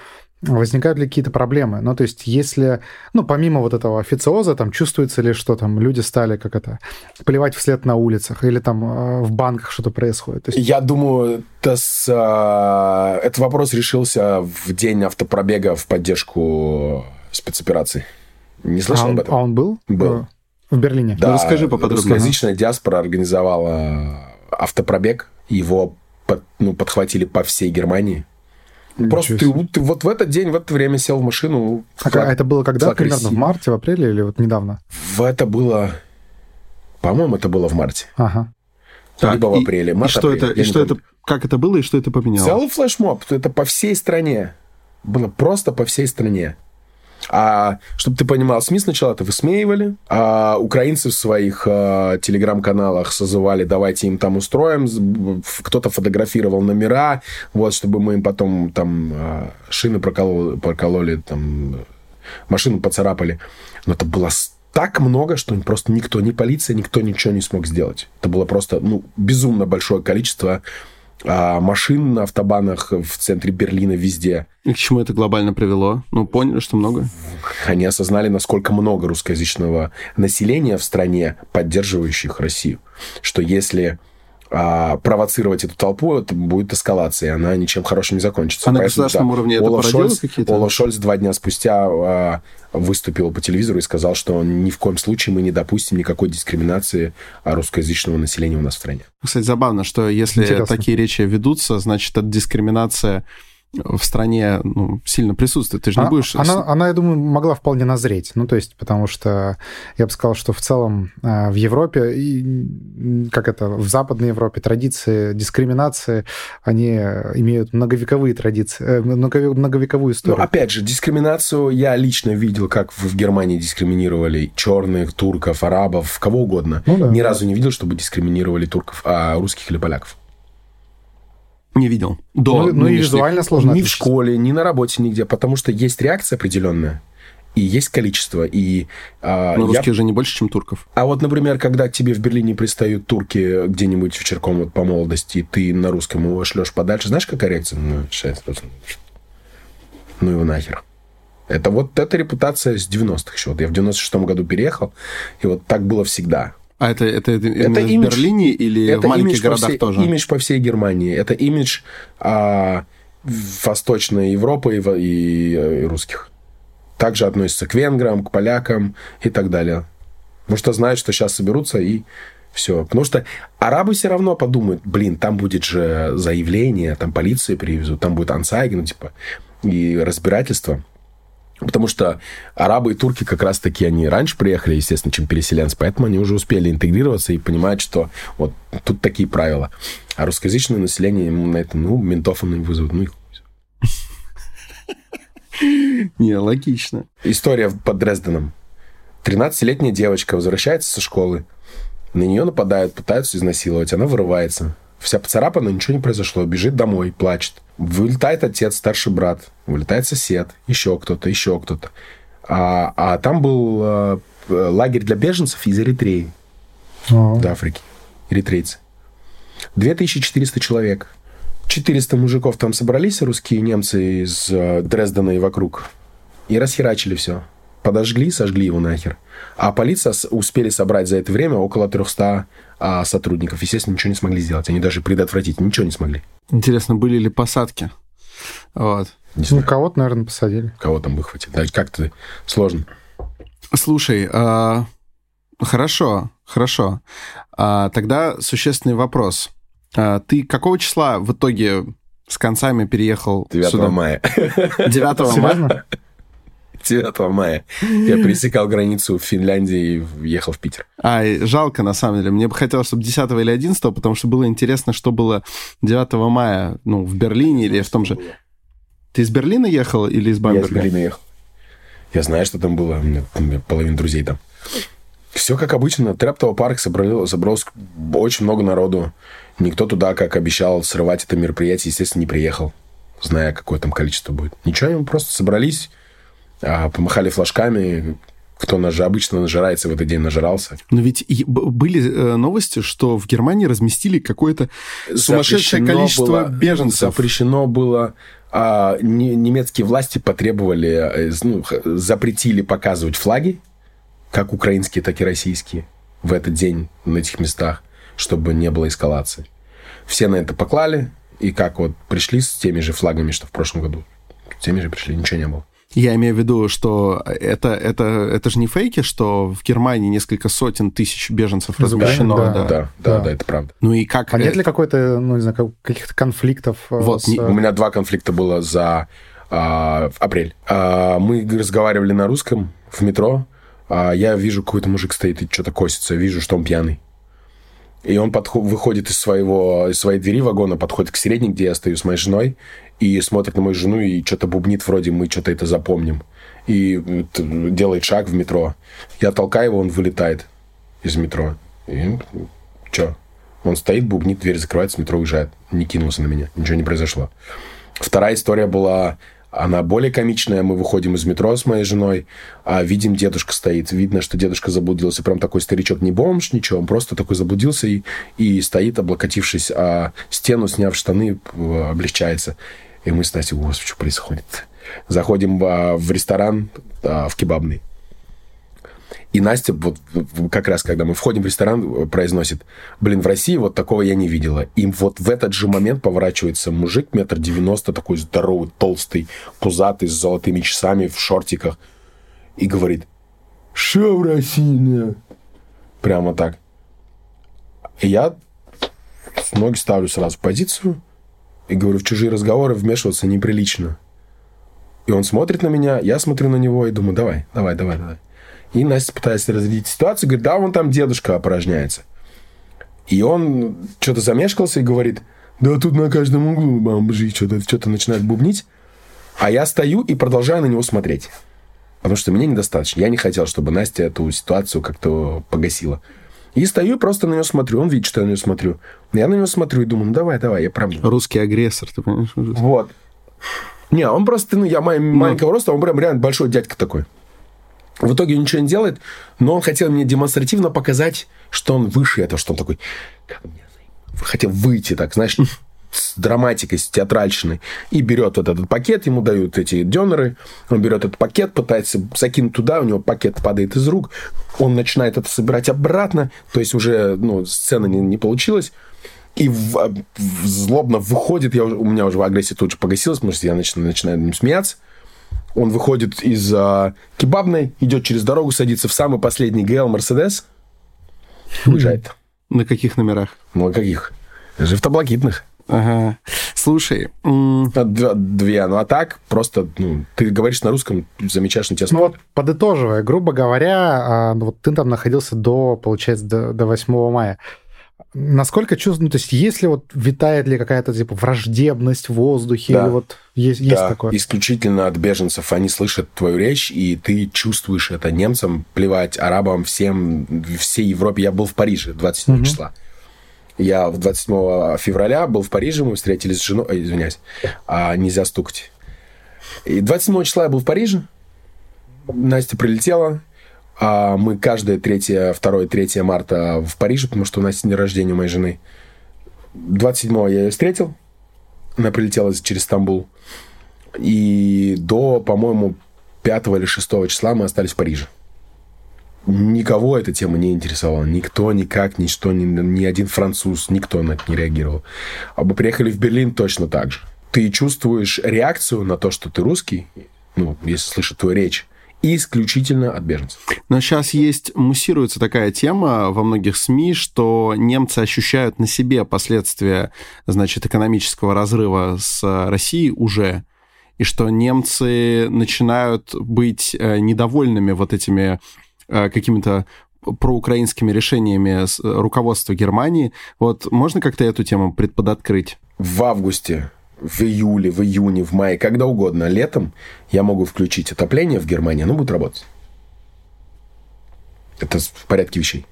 возникают ли какие-то проблемы? Ну, то есть, если, ну, помимо вот этого официоза, там, чувствуется ли, что там люди стали, как это, плевать вслед на улицах, или там э, в банках что-то происходит? То
есть... Я думаю, это с, э, этот вопрос решился в день автопробега в поддержку спецопераций. Не слышал
а он,
об этом?
А он был?
Был.
В Берлине?
Да, ну, расскажи поподробнее. Русскоязычная диаспора организовала автопробег. Его под, ну, подхватили по всей Германии. Ничего Просто ты, ты вот в этот день, в это время сел в машину.
А, флаг, а это было когда? Примерно в марте, в апреле или вот недавно?
В это было... По-моему, это было в марте.
Ага.
Так, Либо в апреле.
Март, и что апрель, это? И что это? Как это было и что это поменяло?
Целый флешмоб. Это по всей стране. Было просто по всей стране. А чтобы ты понимал, СМИ сначала это высмеивали, а украинцы в своих э, телеграм-каналах созывали, давайте им там устроим, кто-то фотографировал номера, вот, чтобы мы им потом там э, шины прокололи, прокололи там машину поцарапали. Но это было так много, что просто никто, ни полиция, никто ничего не смог сделать. Это было просто ну, безумно большое количество а, машин на автобанах в центре Берлина везде.
И к чему это глобально привело? Ну, поняли, что много?
Они осознали, насколько много русскоязычного населения в стране, поддерживающих Россию. Что если а, провоцировать эту толпу, это будет эскалация, и она ничем хорошим не закончится.
А на государственном да, уровне Олаф это Шольц, какие-то?
Олаф Шольц два дня спустя а, выступил по телевизору и сказал, что ни в коем случае мы не допустим никакой дискриминации русскоязычного населения у нас в стране.
Кстати, забавно, что если Интересно. такие речи ведутся, значит, это дискриминация в стране ну, сильно присутствует. Ты же не
она,
будешь...
Она, она, я думаю, могла вполне назреть. Ну, то есть, потому что я бы сказал, что в целом э, в Европе, и, как это, в Западной Европе традиции дискриминации, они имеют многовековые традиции, э, многовековую историю.
Ну, опять же, дискриминацию я лично видел, как в Германии дискриминировали черных, турков, арабов, кого угодно. Ну, да. Ни разу не видел, чтобы дискриминировали турков, а русских или поляков.
Не видел.
До ну, ну и визуально сложно.
Ни отличить. в школе, ни на работе, нигде. Потому что есть реакция определенная. И есть количество. И,
а, Но русских я... же не больше, чем турков.
А вот, например, когда к тебе в Берлине пристают турки где-нибудь вечерком вот по молодости, и ты на русском его шлешь подальше, знаешь, какая реакция? Ну, ну его нахер. Это вот эта репутация с 90-х еще. Вот я в 96-м году переехал, и вот так было всегда.
А это, это, это, это имидж, в Берлине или это в маленьких городах
всей,
тоже?
имидж по всей Германии. Это имидж а, Восточной Европы и, и, и русских. Также относится к венграм, к полякам и так далее. Потому что знают, что сейчас соберутся и все. Потому что арабы все равно подумают, блин, там будет же заявление, там полиция привезут, там будет ансайги, ну, типа, и разбирательство. Потому что арабы и турки как раз-таки, они раньше приехали, естественно, чем переселенцы, поэтому они уже успели интегрироваться и понимают, что вот тут такие правила. А русскоязычное население ему на это, ну, ментов они вызовут, ну, их
Не, логично.
История под Дрезденом. 13-летняя девочка возвращается со школы. На нее нападают, пытаются изнасиловать. Она вырывается. Вся поцарапана, ничего не произошло. Бежит домой, плачет. Вылетает отец, старший брат, вылетает сосед, еще кто-то, еще кто-то. А, а там был э, лагерь для беженцев из Эритреи, О. до Африки, эритрейцы. 2400 человек. 400 мужиков там собрались, русские немцы из э, Дрездена и вокруг, и расхерачили все. Подожгли, сожгли его нахер. А полиция успели собрать за это время около 300 а, сотрудников. Естественно, ничего не смогли сделать. Они даже предотвратить ничего не смогли.
Интересно, были ли посадки? Вот.
Не ну, кого-то, наверное, посадили.
Кого там выхватили. Да, как-то сложно.
Слушай, а... хорошо, хорошо. А, тогда существенный вопрос. А, ты какого числа в итоге с концами переехал
9
сюда?
мая.
9 мая?
9 мая я пересекал границу в Финляндии и ехал в Питер.
А, жалко, на самом деле. Мне бы хотелось, чтобы 10 или 11, потому что было интересно, что было 9 мая, ну, в Берлине или в том же... Ты из Берлина ехал или из Бамберга?
Я из Берлина ехал. Я знаю, что там было. У меня, у меня половина друзей там. Все как обычно. Трептово парк собрал, собралось очень много народу. Никто туда, как обещал, срывать это мероприятие, естественно, не приехал, зная, какое там количество будет. Ничего, они просто собрались, помахали флажками, кто наж... обычно нажирается в этот день, нажирался.
Но ведь были э, новости, что в Германии разместили какое-то сумасшедшее запрещено количество было, беженцев.
Запрещено было а, немецкие власти потребовали, э, ну, запретили показывать флаги, как украинские, так и российские, в этот день на этих местах, чтобы не было эскалации. Все на это поклали, и как вот пришли с теми же флагами, что в прошлом году, с теми же пришли, ничего не было.
Я имею в виду, что это, это, это же не фейки, что в Германии несколько сотен тысяч беженцев размещено.
Да, да, да, да, да, это правда.
Ну и как...
А нет ли какой-то, ну, не знаю, каких-то конфликтов?
Э, вот, с... У меня два конфликта было за а, в апрель. А, мы разговаривали на русском в метро. А, я вижу, какой-то мужик стоит и что-то косится. Вижу, что он пьяный. И он подход, выходит из, своего, из своей двери вагона, подходит к средней, где я стою с моей женой, и смотрит на мою жену и что-то бубнит, вроде мы что-то это запомним. И делает шаг в метро. Я толкаю его, он вылетает из метро. И что? Он стоит, бубнит, дверь закрывается, метро уезжает. Не кинулся на меня. Ничего не произошло. Вторая история была она более комичная. Мы выходим из метро с моей женой, а видим, дедушка стоит. Видно, что дедушка заблудился. Прям такой старичок, не бомж, ничего. Он просто такой заблудился и, и стоит, облокотившись о стену, сняв штаны, облегчается. И мы с Настей, господи, что происходит? Заходим в ресторан, а, в кебабный. И Настя, вот как раз, когда мы входим в ресторан, произносит, блин, в России вот такого я не видела. И вот в этот же момент поворачивается мужик метр девяносто, такой здоровый, толстый, пузатый, с золотыми часами, в шортиках, и говорит, что в России? Не? Прямо так. И я ноги ставлю сразу в позицию и говорю, в чужие разговоры вмешиваться неприлично. И он смотрит на меня, я смотрю на него и думаю, давай, давай, давай, давай. И Настя пытается разрядить ситуацию, говорит, да, вон там дедушка опорожняется. И он что-то замешкался и говорит, да тут на каждом углу бомжи что-то что начинает бубнить. А я стою и продолжаю на него смотреть. Потому что мне недостаточно. Я не хотел, чтобы Настя эту ситуацию как-то погасила. И стою и просто на него смотрю. Он видит, что я на него смотрю. Я на него смотрю и думаю, ну давай, давай, я правда.
Русский агрессор, ты понимаешь?
Вот. Не, он просто, ну, я ну. маленького роста, он прям реально большой дядька такой. В итоге он ничего не делает, но он хотел мне демонстративно показать, что он выше этого, что он такой... Хотел выйти так, знаешь, с драматикой, с театральщиной. И берет вот этот пакет, ему дают эти дёнеры, он берет этот пакет, пытается закинуть туда, у него пакет падает из рук, он начинает это собирать обратно, то есть уже ну, сцена не, не получилась. И в, в, злобно выходит, я, у меня уже агрессия тут же погасилась, потому что я начинаю, начинаю над ним смеяться. Он выходит из а, кебабной, идет через дорогу, садится в самый последний ГЛ Мерседес, уезжает.
На каких номерах?
Ну, на каких? Живтоблокитных.
Ага. Слушай.
Две, ну а так просто, ну, ты говоришь на русском, замечаешь, на тебя
Ну вот, подытоживая, грубо говоря, а, ну, вот ты там находился до, получается, до, до 8 мая. Насколько чувствую, ну, то есть если вот витает ли какая-то типа враждебность в воздухе, да. или вот есть, есть
да,
такое?
исключительно от беженцев. Они слышат твою речь, и ты чувствуешь это немцам, плевать, арабам, всем, всей Европе. Я был в Париже 27 угу. числа. Я в 27 февраля был в Париже, мы встретились с женой, ой, извиняюсь, а, нельзя стукать. И 27 числа я был в Париже, Настя прилетела, а мы каждое 3, 2, 3 марта в Париже, потому что у нас день рождения моей жены. 27 я ее встретил. Она прилетела через Стамбул. И до, по-моему, 5 или 6 числа мы остались в Париже. Никого эта тема не интересовала. Никто, никак, ничто, ни, ни один француз, никто на это не реагировал. А мы приехали в Берлин точно так же. Ты чувствуешь реакцию на то, что ты русский, ну, если слышат твою речь, исключительно от беженцев.
Но сейчас есть, муссируется такая тема во многих СМИ, что немцы ощущают на себе последствия, значит, экономического разрыва с Россией уже, и что немцы начинают быть э, недовольными вот этими какими-то проукраинскими решениями руководства Германии. Вот можно как-то эту тему предподоткрыть?
В августе в июле, в июне, в мае, когда угодно, летом я могу включить отопление в Германии, оно будет работать. Это в порядке вещей.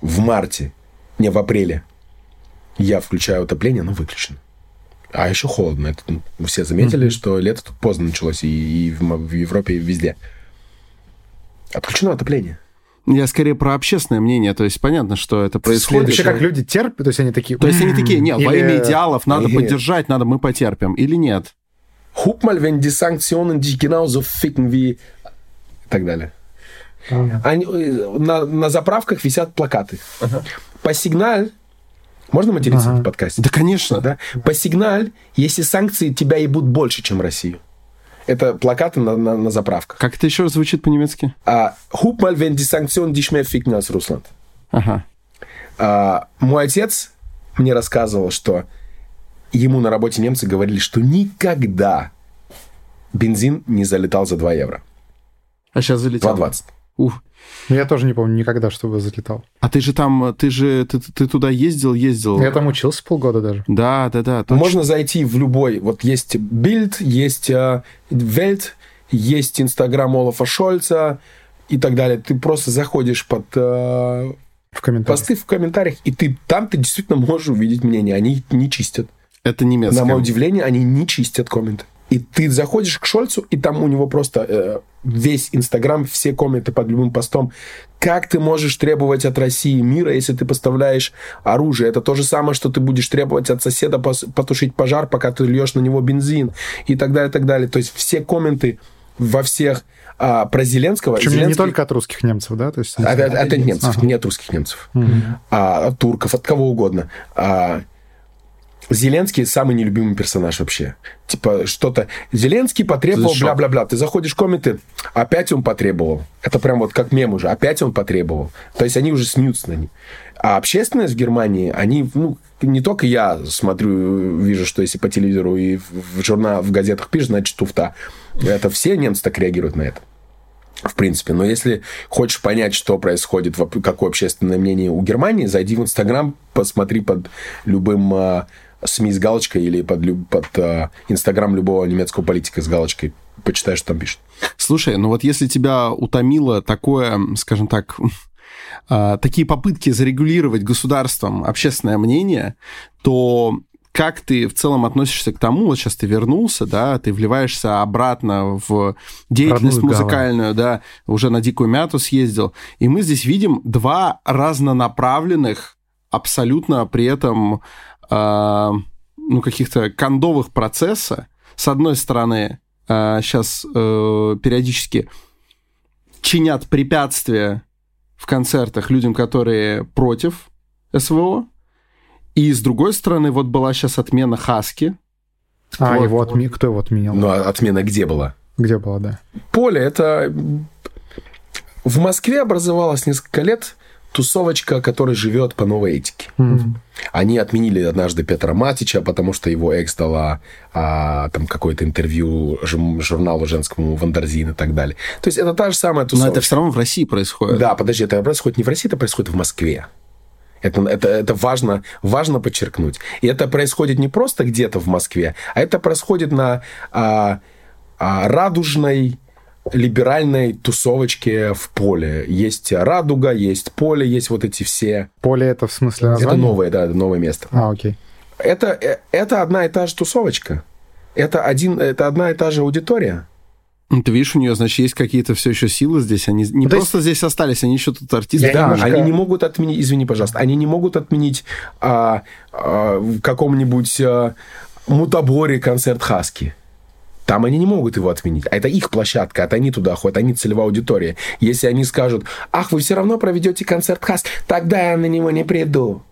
В марте, не в апреле, я включаю отопление, оно выключено. А еще холодно. Это, ну, все заметили, mm-hmm. что лето тут поздно началось и, и в, в Европе, и везде. Отключено отопление.
Я скорее про общественное мнение, то есть понятно, что это происходит.
Вообще, как люди терпят, то есть они такие...
То есть они такие, нет, или... во имя идеалов надо или... поддержать, надо, мы потерпим, или нет?
Hup mal, wenn die Sanktionen dich genauso ficken wie... И так далее. Ага. Они, э, на, на заправках висят плакаты. Ага. По сигналь можно материться ага. в подкасте?
Да, конечно.
Да? По сигналь, если санкции тебя ебут больше, чем Россию. Это плакаты на, на, на заправках.
Как это еще звучит по-немецки?
Die Sanktionen dich mehr ficken als Russland. Ага. А, мой отец мне рассказывал, что ему на работе немцы говорили, что никогда бензин не залетал за 2 евро.
А сейчас залетел?
2,20.
Ух.
Я тоже не помню никогда, чтобы залетал.
А ты же там, ты же, ты, ты туда ездил, ездил.
Я там учился полгода даже.
Да, да, да.
точно. Можно зайти в любой. Вот есть Bild, есть äh, Welt, есть Инстаграм Олафа Шольца и так далее. Ты просто заходишь под äh,
в комментариях.
посты в комментариях, и ты там ты действительно можешь увидеть мнение. Они не чистят.
Это немецкое.
На мое удивление, они не чистят комменты. И ты заходишь к Шольцу, и там у него просто э, весь Инстаграм, все комменты под любым постом. Как ты можешь требовать от России мира, если ты поставляешь оружие? Это то же самое, что ты будешь требовать от соседа потушить пожар, пока ты льешь на него бензин и так далее, и так далее. То есть все комменты во всех а, про Зеленского.
Причем
Зеленский...
не только от русских немцев, да? То есть...
От, от, от немцев, ага. нет русских немцев. Угу. А, от турков, от кого угодно. А, Зеленский самый нелюбимый персонаж вообще. Типа что-то... Зеленский потребовал бла-бла-бла. Ты заходишь в комменты, опять он потребовал. Это прям вот как мем уже. Опять он потребовал. То есть они уже смеются на них. А общественность в Германии, они, ну, не только я смотрю, вижу, что если по телевизору и в журнал, в газетах пишут, значит, туфта. Это все немцы так реагируют на это в принципе. Но если хочешь понять, что происходит, какое общественное мнение у Германии, зайди в Инстаграм, посмотри под любым а, СМИ с галочкой или под, под э, Инстаграм любого немецкого политика с галочкой. Почитай, что там пишет.
Слушай, ну вот если тебя утомило такое, скажем так, э, такие попытки зарегулировать государством общественное мнение, то как ты в целом относишься к тому, вот сейчас ты вернулся, да, ты вливаешься обратно в деятельность Родную музыкальную, да, уже на Дикую Мяту съездил, и мы здесь видим два разнонаправленных, абсолютно при этом э, ну, каких-то кондовых процесса. С одной стороны, э, сейчас э, периодически чинят препятствия в концертах людям, которые против СВО. И с другой стороны, вот была сейчас отмена Хаски.
А, вот. его отме... кто его отменил?
Ну, а отмена где была?
Где была, да.
Поле, это... В Москве образовалось несколько лет тусовочка, которая живет по новой этике. Mm-hmm. Они отменили однажды Петра Мартича, потому что его экс дала а, там какое-то интервью журналу женскому Wonderzine и так далее. То есть это та же самая тусовочка.
Но это все равно в России происходит.
Да, подожди, это происходит не в России, это происходит в Москве. Это, это, это важно, важно подчеркнуть. И это происходит не просто где-то в Москве, а это происходит на а, а, радужной либеральной тусовочке в поле. Есть радуга, есть поле, есть вот эти все...
Поле это в смысле название?
Это новое, да, новое место.
А, окей.
Это, э, это одна и та же тусовочка. Это, один, это одна и та же аудитория.
Ну, ты видишь, у нее, значит, есть какие-то все еще силы здесь. Они не То просто есть... здесь остались, они еще тут артисты.
Да, немножко... они не могут отменить, извини, пожалуйста, они не могут отменить а, а, в каком-нибудь а, мутаборе концерт Хаски. Там они не могут его отменить. А это их площадка, это они туда ходят, они целевая аудитория. Если они скажут, ах, вы все равно проведете концерт Хас, тогда я на него не приду.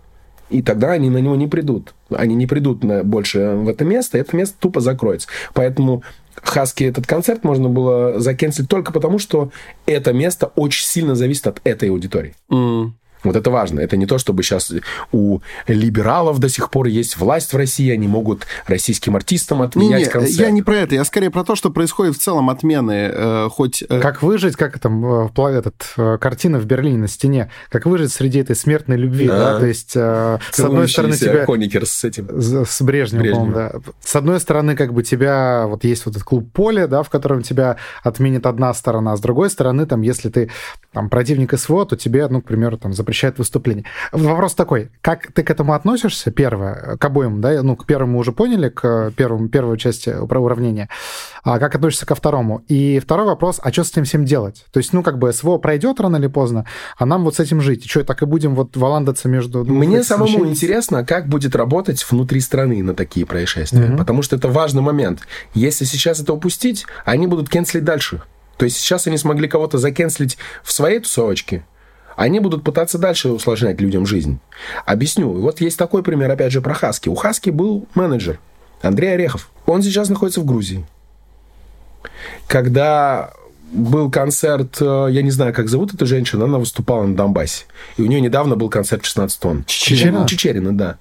И тогда они на него не придут. Они не придут на, больше в это место, и это место тупо закроется. Поэтому Хаски этот концерт можно было закенселить только потому, что это место очень сильно зависит от этой аудитории. Mm. Вот это важно. Это не то, чтобы сейчас у либералов до сих пор есть власть в России, они могут российским артистам отменять не, не, концерт.
Я не про это, я скорее про то, что происходит в целом отмены, э, хоть...
Э... Как выжить, как там э, этот, э, картина в Берлине на стене, как выжить среди этой смертной любви, да, да? то есть э, с одной стороны тебя...
Коникер с этим.
С Брежневым, Брежневым. да. С одной стороны, как бы тебя, вот есть вот этот клуб поле, да, в котором тебя отменит одна сторона, а с другой стороны, там, если ты там противник СВО, то тебе, ну, к примеру, там запрещают выступление. Вопрос такой, как ты к этому относишься, первое, к обоим, да, ну, к первому уже поняли, к первому, первой части уравнения, а как относишься ко второму? И второй вопрос, а что с этим всем делать? То есть, ну, как бы СВО пройдет рано или поздно, а нам вот с этим жить. И что, так и будем вот валандаться между...
Ну, Мне самому смещений? интересно, как будет работать внутри страны на такие происшествия, угу. потому что это важный момент. Если сейчас это упустить, они будут кенслить дальше. То есть сейчас они смогли кого-то закенслить в своей тусовочке, они будут пытаться дальше усложнять людям жизнь. Объясню. Вот есть такой пример, опять же, про Хаски. У Хаски был менеджер Андрей Орехов. Он сейчас находится в Грузии. Когда был концерт, э, я не знаю, как зовут эту женщину, она выступала на Донбассе. И у нее недавно был концерт 16 тонн.
Чечерина?
Чечерина, да.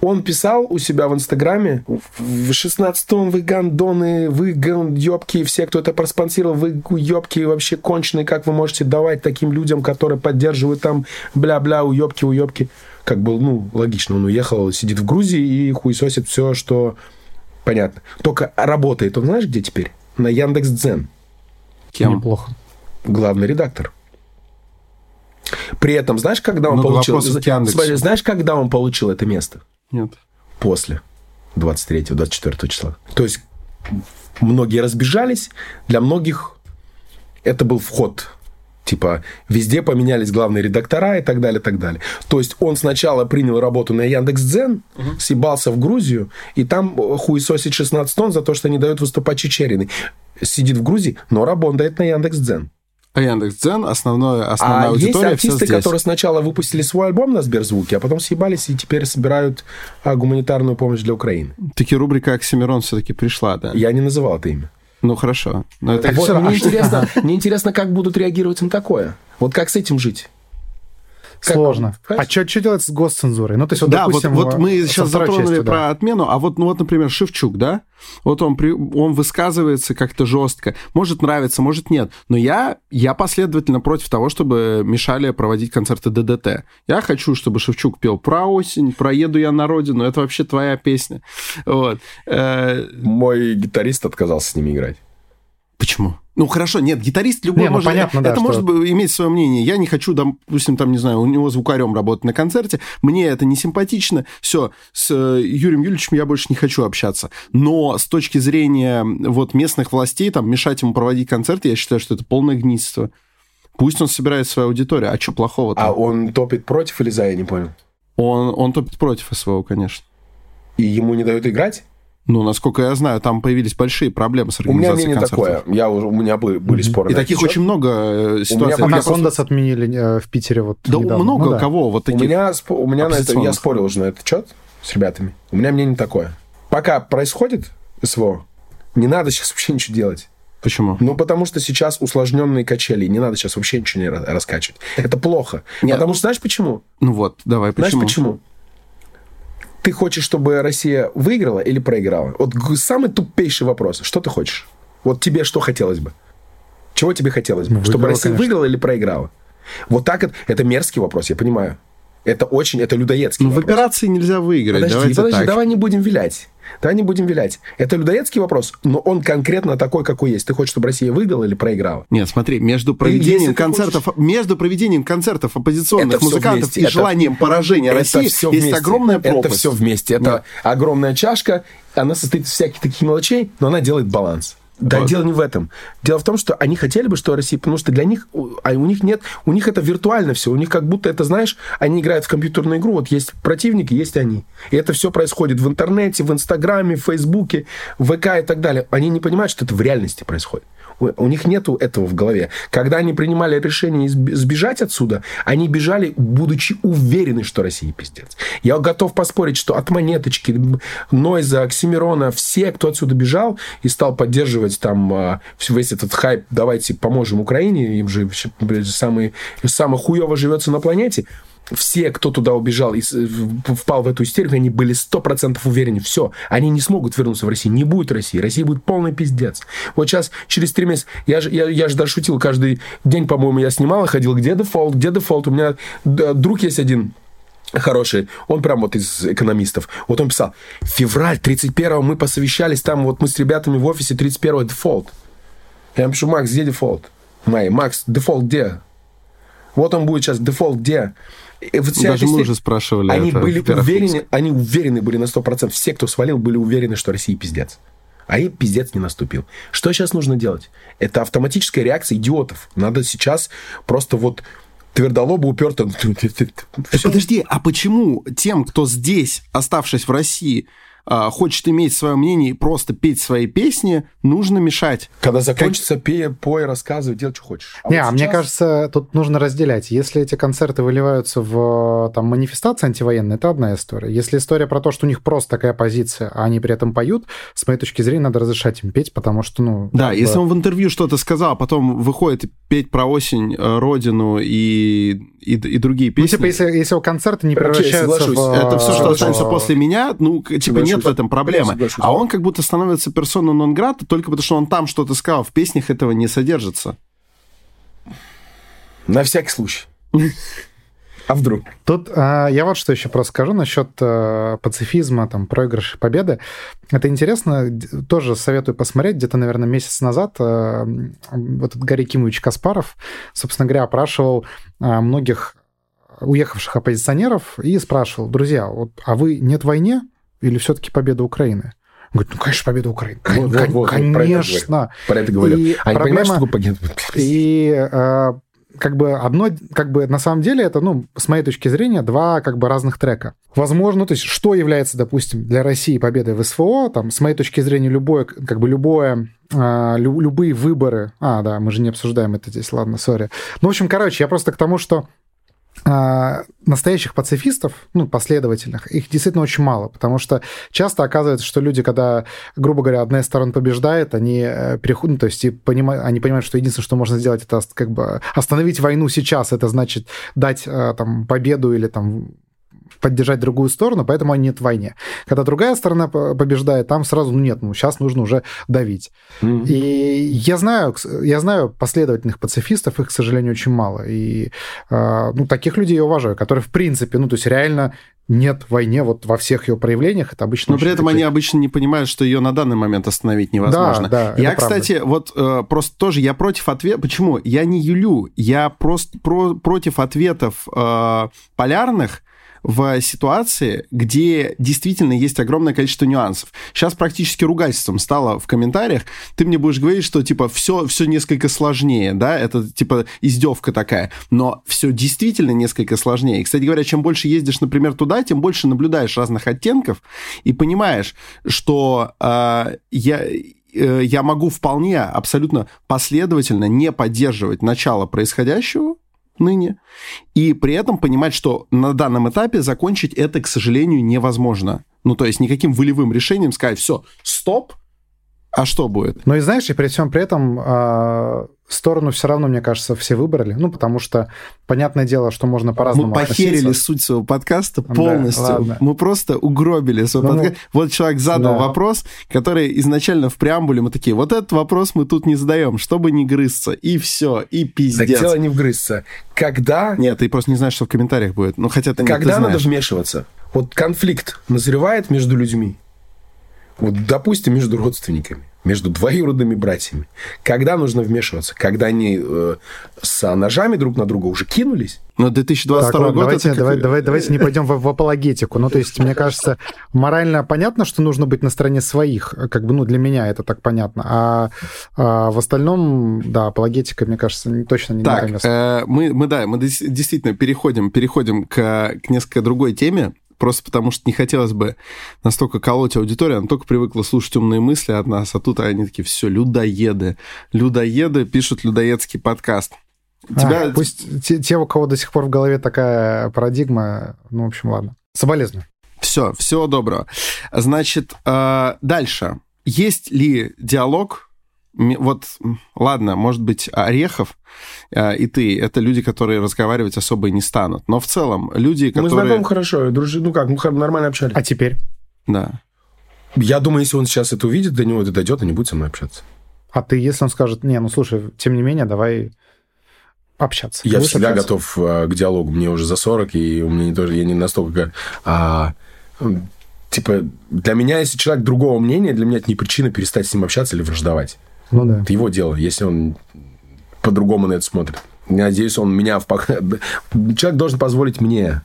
Он писал у себя в Инстаграме, в 16-м вы гандоны, вы ёбки, все, кто это проспонсировал, вы ёбки вообще конченые, как вы можете давать таким людям, которые поддерживают там бля-бля, уёбки, уёбки. Как бы, ну, логично, он уехал, сидит в Грузии и хуесосит все, что понятно. Только работает он, знаешь, где теперь? На Яндекс Дзен.
Кем? Неплохо.
Главный редактор. При этом, знаешь, когда он ну, получил... Смотри, знаешь, когда он получил это место?
Нет.
После 23-24 числа. То есть многие разбежались, для многих это был вход типа везде поменялись главные редактора и так далее, так далее. То есть он сначала принял работу на Яндекс.Дзен, угу. съебался в Грузию, и там хуесосит 16 тонн за то, что не дают выступать Чечериной. Сидит в Грузии, но работает на Яндекс.Дзен.
А Яндекс.Дзен, основная, основная а аудитория
есть артисты, которые сначала выпустили свой альбом на Сберзвуке, а потом съебались и теперь собирают а, гуманитарную помощь для Украины.
Таки рубрика Оксимирон все-таки пришла, да?
Я не называл это имя.
Ну, хорошо.
Но это... вот, мне, интересно, мне интересно, как будут реагировать на такое. Вот как с этим жить?
Как, Сложно. Понимаешь? А что, что делать с госцензурой? Ну, то есть,
вот, да, допустим, вот, вот мы сейчас затронули частью, про да. отмену, а вот, ну, вот, например, Шевчук, да? Вот он, при, он высказывается как-то жестко. Может нравится, может нет. Но я, я последовательно против того, чтобы мешали проводить концерты ДДТ. Я хочу, чтобы Шевчук пел про осень, про еду я на родину. Это вообще твоя песня. Вот.
Э, Мой гитарист отказался с ними играть.
Почему? Ну хорошо, нет, гитарист любой не, ну, может, понятно, это, да, это что... может иметь свое мнение. Я не хочу, допустим, там, не знаю, у него звукарем работать на концерте, мне это не симпатично, все, с э, Юрием Юльевичем я больше не хочу общаться. Но с точки зрения вот местных властей, там, мешать ему проводить концерты, я считаю, что это полное гнидство. Пусть он собирает свою аудиторию, а что плохого там?
А он топит против или за, я не понял?
Он, он топит против СВО, конечно.
И ему не дают играть?
Ну, насколько я знаю, там появились большие проблемы с организацией
У меня концертов. такое. Я, у меня были, были mm-hmm. споры.
И таких очень много э, ситуаций.
У меня Анакондас отменили э, в Питере вот
Да недавно. много ну, да. кого вот таких
У меня, у меня на это, я спорил уже на этот счет с ребятами. У меня мнение такое. Пока происходит СВО, не надо сейчас вообще ничего делать.
Почему?
Ну, потому что сейчас усложненные качели. Не надо сейчас вообще ничего не раскачивать. Это плохо. Нет. Потому что знаешь почему?
Ну вот, давай, почему?
Знаешь почему? Ты хочешь, чтобы Россия выиграла или проиграла? Вот самый тупейший вопрос. Что ты хочешь? Вот тебе что хотелось бы? Чего тебе хотелось бы? Ну, чтобы Россия конечно. выиграла или проиграла? Вот так это, это мерзкий вопрос, я понимаю. Это очень, это людоедский
Ну,
вопрос.
в операции нельзя выиграть.
Подожди, Давайте подожди, так. давай не будем вилять. Давай не будем вилять. Это людоедский вопрос, но он конкретно такой, какой есть. Ты хочешь, чтобы Россия выиграла или проиграла?
Нет, смотри, между проведением концертов, хочешь... между проведением концертов оппозиционных это музыкантов и это, желанием поражения это России все есть огромная пропасть.
Это все вместе. Это Нет. огромная чашка, она состоит из всяких таких мелочей, но она делает баланс. Да, вот. дело не в этом. Дело в том, что они хотели бы, что Россия, потому что для них, а у них нет, у них это виртуально все, у них как будто это, знаешь, они играют в компьютерную игру, вот есть противники, есть они. И это все происходит в интернете, в Инстаграме, в Фейсбуке, в ВК и так далее. Они не понимают, что это в реальности происходит. У них нету этого в голове. Когда они принимали решение сбежать отсюда, они бежали, будучи уверены, что Россия пиздец. Я готов поспорить, что от Монеточки, Нойза, Оксимирона, все, кто отсюда бежал и стал поддерживать там а, весь этот хайп, давайте поможем Украине, им же самый, самый хуево живется на планете, все, кто туда убежал и впал в эту истерику, они были сто процентов уверены, все, они не смогут вернуться в Россию, не будет России, Россия будет полный пиздец. Вот сейчас, через три месяца, я же, я, я же даже шутил, каждый день, по-моему, я снимал и ходил, где дефолт, где дефолт, у меня друг есть один, хороший, он прям вот из экономистов. Вот он писал, февраль 31-го мы посовещались, там вот мы с ребятами в офисе 31-го дефолт. Я пишу, Макс, где дефолт? Май, Макс, дефолт где? Вот он будет сейчас, дефолт где?
И вот Даже мы уже спрашивали
Они это были уверены, они уверены были на 100%. Все, кто свалил, были уверены, что Россия пиздец. А и пиздец не наступил. Что сейчас нужно делать? Это автоматическая реакция идиотов. Надо сейчас просто вот твердолобо уперто.
Подожди, а почему тем, кто здесь, оставшись в России, а, хочет иметь свое мнение и просто петь свои песни, нужно мешать.
Когда закончится, как... пей, пой, рассказывай, делай, что хочешь.
А Не, вот а сейчас... мне кажется, тут нужно разделять. Если эти концерты выливаются в там, манифестации антивоенные, это одна история. Если история про то, что у них просто такая позиция, а они при этом поют, с моей точки зрения, надо разрешать им петь, потому что, ну...
Да, если бы... он в интервью что-то сказал, а потом выходит петь про осень, э, родину и, и, и другие песни.
Ну, типа, если, если у концерта не превращаются в...
Это все, что останется после меня, ну, типа,
Соглашусь.
Нет в этом проблемы. А он как будто становится персона нон грата только потому, что он там что-то сказал. В песнях этого не содержится.
На всякий случай. А вдруг?
Тут а, я вот что еще просто скажу насчет а, пацифизма, там, проигрыша победы. Это интересно, тоже советую посмотреть. Где-то, наверное, месяц назад а, вот этот Гарри Кимович Каспаров, собственно говоря, опрашивал а, многих уехавших оппозиционеров и спрашивал, друзья, вот, а вы нет войне или все-таки победа Украины? Он говорит, ну, конечно, победа Украины.
Вот,
кон-
вот, вот, про это
конечно.
Про это говорю.
И
А не понимаешь, что
проблема-
такое пакет?
И э, как бы одно, как бы на самом деле это, ну, с моей точки зрения, два как бы разных трека. Возможно, то есть что является, допустим, для России победой в СВО, там, с моей точки зрения, любое, как бы любое, э, лю- любые выборы, а, да, мы же не обсуждаем это здесь, ладно, сори. Ну, в общем, короче, я просто к тому, что а, настоящих пацифистов, ну, последовательных, их действительно очень мало, потому что часто оказывается, что люди, когда, грубо говоря, одна из сторон побеждает, они э, переходят, ну, то есть и понимают, они понимают, что единственное, что можно сделать, это как бы остановить войну сейчас, это значит дать э, там победу или там поддержать другую сторону, поэтому они нет в войне. Когда другая сторона по- побеждает, там сразу, ну нет, ну сейчас нужно уже давить.
Мгм.
И я знаю, я знаю последовательных пацифистов, их, к сожалению, очень мало. И э, ну, таких людей я уважаю, которые, в принципе, ну, то есть реально нет войне вот во всех ее проявлениях. Это обычно...
Но при этом
такие-
они обычно не понимают, что ее на данный момент остановить невозможно.
Да, да,
я,
это правда.
кстати, вот э, просто тоже я против ответа. Почему? Я не юлю, я просто про- против ответов э, полярных в ситуации, где действительно есть огромное количество нюансов. Сейчас практически ругательством стало в комментариях. Ты мне будешь говорить, что типа все, все несколько сложнее, да, это типа издевка такая. Но все действительно несколько сложнее. И, кстати говоря, чем больше ездишь, например, туда, тем больше наблюдаешь разных оттенков и понимаешь, что э, я я могу вполне абсолютно последовательно не поддерживать начало происходящего ныне, и при этом понимать, что на данном этапе закончить это, к сожалению, невозможно. Ну, то есть никаким волевым решением сказать, все, стоп, а что будет?
Но и знаешь, и при всем при этом э, сторону все равно, мне кажется, все выбрали. Ну, потому что, понятное дело, что можно по-разному
Мы похерили
относиться.
суть своего подкаста
Да,
полностью.
ладно.
мы просто угробили свой
Ну,
подкаст. Вот человек задал
да.
вопрос, который изначально в преамбуле мы такие, вот этот вопрос мы тут не задаем, чтобы не грызться. И все, и
Так
пиздец.
дело не вгрызться. Когда,
Нет, ты просто не знаешь, что в комментариях будет. Ну, хотя ты, не- ты
когда надо вмешиваться? Вот конфликт назревает между людьми. Вот, допустим, между родственниками, между двоюродными братьями. Когда нужно вмешиваться? Когда они э, с ножами друг на друга уже кинулись?
Но 2022
Так,
год
давайте,
это как-
давай- давай- давайте не пойдем в, в апологетику. Ну, то есть, мне кажется, морально понятно, что нужно быть на стороне своих. Как бы, ну, для меня это так понятно. А, а в остальном, да, апологетика, мне кажется, не- точно не на
Так,
место.
э, мы, мы, да, мы действительно переходим, переходим к, к несколько другой теме, просто потому что не хотелось бы настолько колоть аудиторию, она только привыкла слушать умные мысли от нас, а тут они такие, все, людоеды. Людоеды пишут людоедский подкаст.
А,
Тебя...
пусть те, те, у кого до сих пор в голове такая парадигма, ну, в общем, ладно. Соболезную.
Все, всего доброго. Значит, э, дальше. Есть ли диалог? Вот, ладно, может быть, Орехов э, и ты, это люди, которые разговаривать особо и не станут. Но в целом, люди,
Мы
которые...
знакомы хорошо, дружи, ну как, мы нормально общались.
А теперь?
Да.
Я думаю, если он сейчас это увидит, до него это дойдет и не будет со мной общаться.
А ты, если он скажет, не, ну, слушай, тем не менее, давай общаться.
Я
Будешь
всегда
общаться?
готов э, к диалогу. Мне уже за 40, и у меня не тоже, я не настолько... а, типа, для меня, если человек другого мнения, для меня это не причина перестать с ним общаться или враждовать.
Ну да.
Это его дело, если он по-другому на это смотрит. Я Надеюсь, он меня... В... Человек должен позволить мне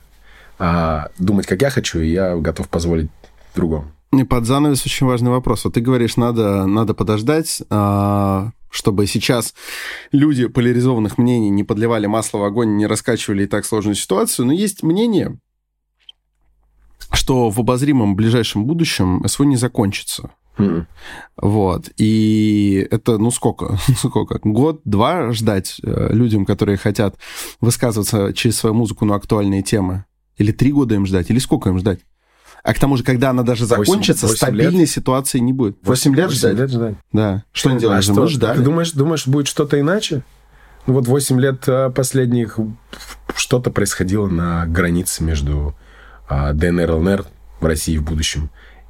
а, думать, как я хочу, и я готов позволить другому.
И под занавес очень важный вопрос. Вот ты говоришь, надо, надо подождать, а, чтобы сейчас люди поляризованных мнений не подливали масло в огонь, не раскачивали и так сложную ситуацию. Но есть мнение, что в обозримом ближайшем будущем СВО не закончится. Вот. И это, ну, сколько? сколько? Год-два ждать э, людям, которые хотят высказываться через свою музыку на актуальные темы? Или три года им ждать? Или сколько им ждать? А к тому же, когда она даже
Восемь-
закончится,
восемь
стабильной
лет?
ситуации не будет.
Восемь лет ждать?
ждать?
ждать.
Да. Что они
А
делают?
что,
Мы
ты
ждали.
думаешь, думаешь, будет что-то иначе? Ну вот 8 лет э, последних что-то происходило на границе между а, ДНР, ЛНР в России в будущем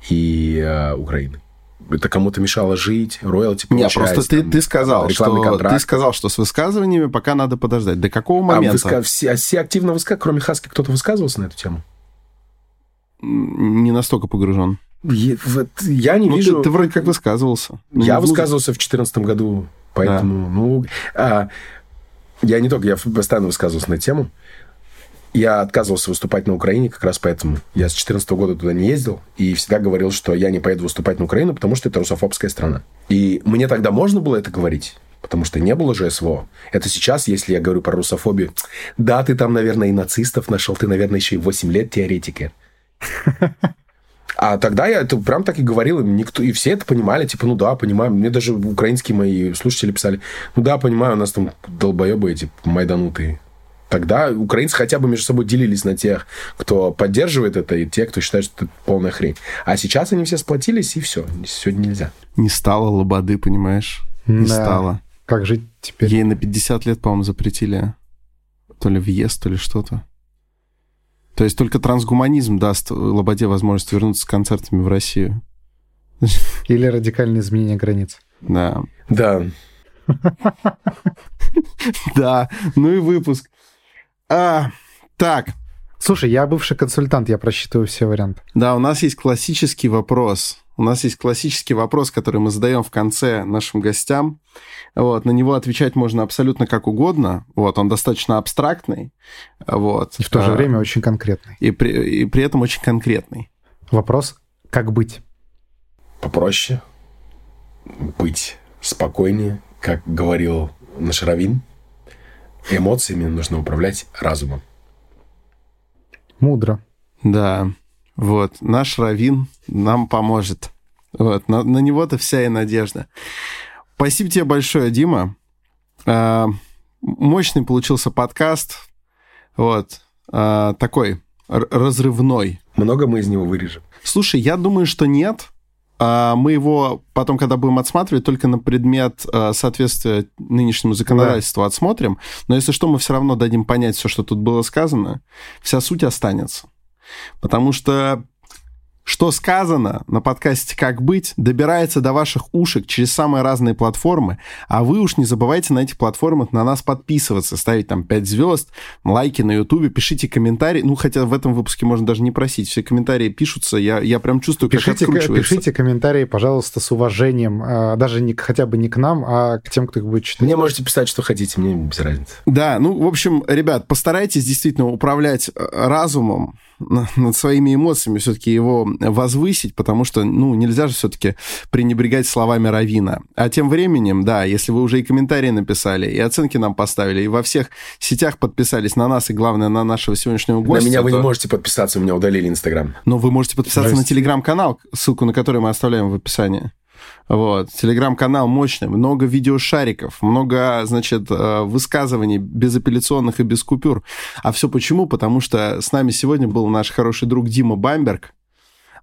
и а, Украиной. Это кому-то мешало жить, роялти
Нет, просто ты, ты сказал, что контракт. ты сказал, что с высказываниями пока надо подождать. До какого момента? А
выска... все, все активно высказывали, кроме Хаски, кто-то высказывался на эту тему?
Не настолько погружен.
Я, вот, я не ну, вижу...
Ты, ты вроде как высказывался.
Я высказывался в 2014 году, поэтому... Да. Ну, а, я не только, я постоянно высказывался на тему. Я отказывался выступать на Украине как раз поэтому. Я с 2014 года туда не ездил и всегда говорил, что я не поеду выступать на Украину, потому что это русофобская страна. И мне тогда можно было это говорить, потому что не было же СВО. Это сейчас, если я говорю про русофобию, да, ты там, наверное, и нацистов нашел, ты, наверное, еще и 8 лет теоретики. А тогда я это прям так и говорил, и, никто, и все это понимали, типа, ну да, понимаем. Мне даже украинские мои слушатели писали, ну да, понимаю, у нас там долбоебы эти майданутые. Тогда украинцы хотя бы между собой делились на тех, кто поддерживает это, и те, кто считает, что это полная хрень. А сейчас они все сплотились, и все. Сегодня нельзя.
Не стало лободы, понимаешь? Не да. стало.
Как жить теперь?
Ей на 50 лет, по-моему, запретили то ли въезд, то ли что-то. То есть только трансгуманизм даст Лободе возможность вернуться с концертами в Россию.
Или радикальное изменение границ.
Да.
Да.
Да, ну и выпуск. А, так.
Слушай, я бывший консультант, я просчитываю все варианты.
Да, у нас есть классический вопрос. У нас есть классический вопрос, который мы задаем в конце нашим гостям. Вот, на него отвечать можно абсолютно как угодно. Вот, он достаточно абстрактный. Вот.
И в то же а, время очень конкретный.
И при, и при этом очень конкретный.
Вопрос, как быть?
Попроще. Быть спокойнее, как говорил наш Равин. Эмоциями нужно управлять разумом.
Мудро.
Да. Вот. Наш Равин нам поможет. Вот. На, на него-то вся и надежда. Спасибо тебе большое, Дима. А, мощный получился подкаст. Вот. А, такой разрывной.
Много мы из него вырежем?
Слушай, я думаю, что нет. А мы его потом, когда будем отсматривать, только на предмет а, соответствия нынешнему законодательству да. отсмотрим. Но если что, мы все равно дадим понять все, что тут было сказано. Вся суть останется. Потому что что сказано на подкасте «Как быть» добирается до ваших ушек через самые разные платформы, а вы уж не забывайте на этих платформах на нас подписываться, ставить там 5 звезд, лайки на ютубе, пишите комментарии, ну, хотя в этом выпуске можно даже не просить, все комментарии пишутся, я, я прям чувствую, как
пишите,
откручивается.
Пишите комментарии, пожалуйста, с уважением, а, даже не, хотя бы не к нам, а к тем, кто их будет читать.
Мне можете писать, что хотите, мне без разницы.
Да, ну, в общем, ребят, постарайтесь действительно управлять э, разумом, над своими эмоциями все-таки его возвысить, потому что, ну, нельзя же все-таки пренебрегать словами Равина. А тем временем, да, если вы уже и комментарии написали, и оценки нам поставили, и во всех сетях подписались на нас, и главное, на нашего сегодняшнего гостя.
На меня
вы
то... не можете подписаться, у меня удалили Инстаграм.
Но вы можете подписаться Здрасте. на Телеграм-канал, ссылку на который мы оставляем в описании. Вот. Телеграм-канал мощный, много видеошариков, много, значит, э, высказываний безапелляционных и без купюр. А все почему? Потому что с нами сегодня был наш хороший друг Дима Бамберг,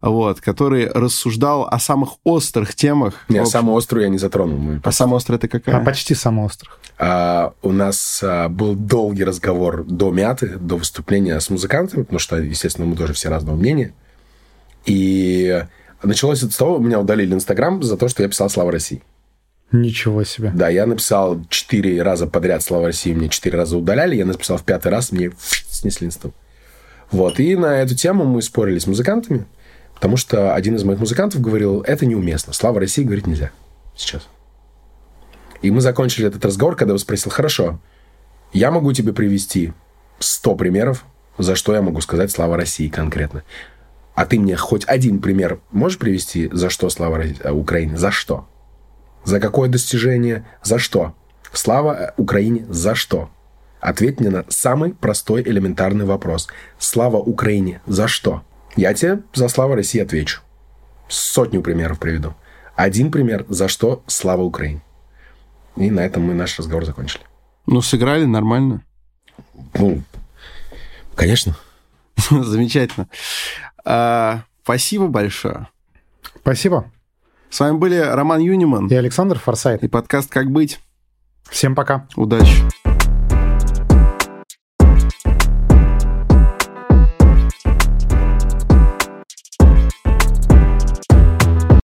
вот, который рассуждал о самых острых темах.
Не, самую острую я не затронул. Мы
а самая острая это какая?
А почти самая острая.
А, у нас а, был долгий разговор до мяты, до выступления с музыкантами, потому что, естественно, мы тоже все разного мнения. И Началось это с того, меня удалили Инстаграм за то, что я писал «Слава России».
Ничего себе.
Да, я написал четыре раза подряд «Слава России», мне четыре раза удаляли, я написал в пятый раз, мне снесли инсту. Вот, и на эту тему мы спорили с музыкантами, потому что один из моих музыкантов говорил, это неуместно, «Слава России» говорить нельзя сейчас. И мы закончили этот разговор, когда я спросил, хорошо, я могу тебе привести 100 примеров, за что я могу сказать «Слава России» конкретно. А ты мне хоть один пример можешь привести, за что слава э, Украине? За что? За какое достижение? За что? Слава э, Украине за что? Ответь мне на самый простой элементарный вопрос. Слава Украине за что? Я тебе за славу России отвечу. Сотню примеров приведу. Один пример, за что слава Украине. И на этом мы наш разговор закончили.
Ну, сыграли нормально.
Ну, конечно.
Замечательно. А, спасибо большое.
Спасибо.
С вами были Роман Юниман
и Александр Форсайт.
И подкаст «Как быть».
Всем пока.
Удачи.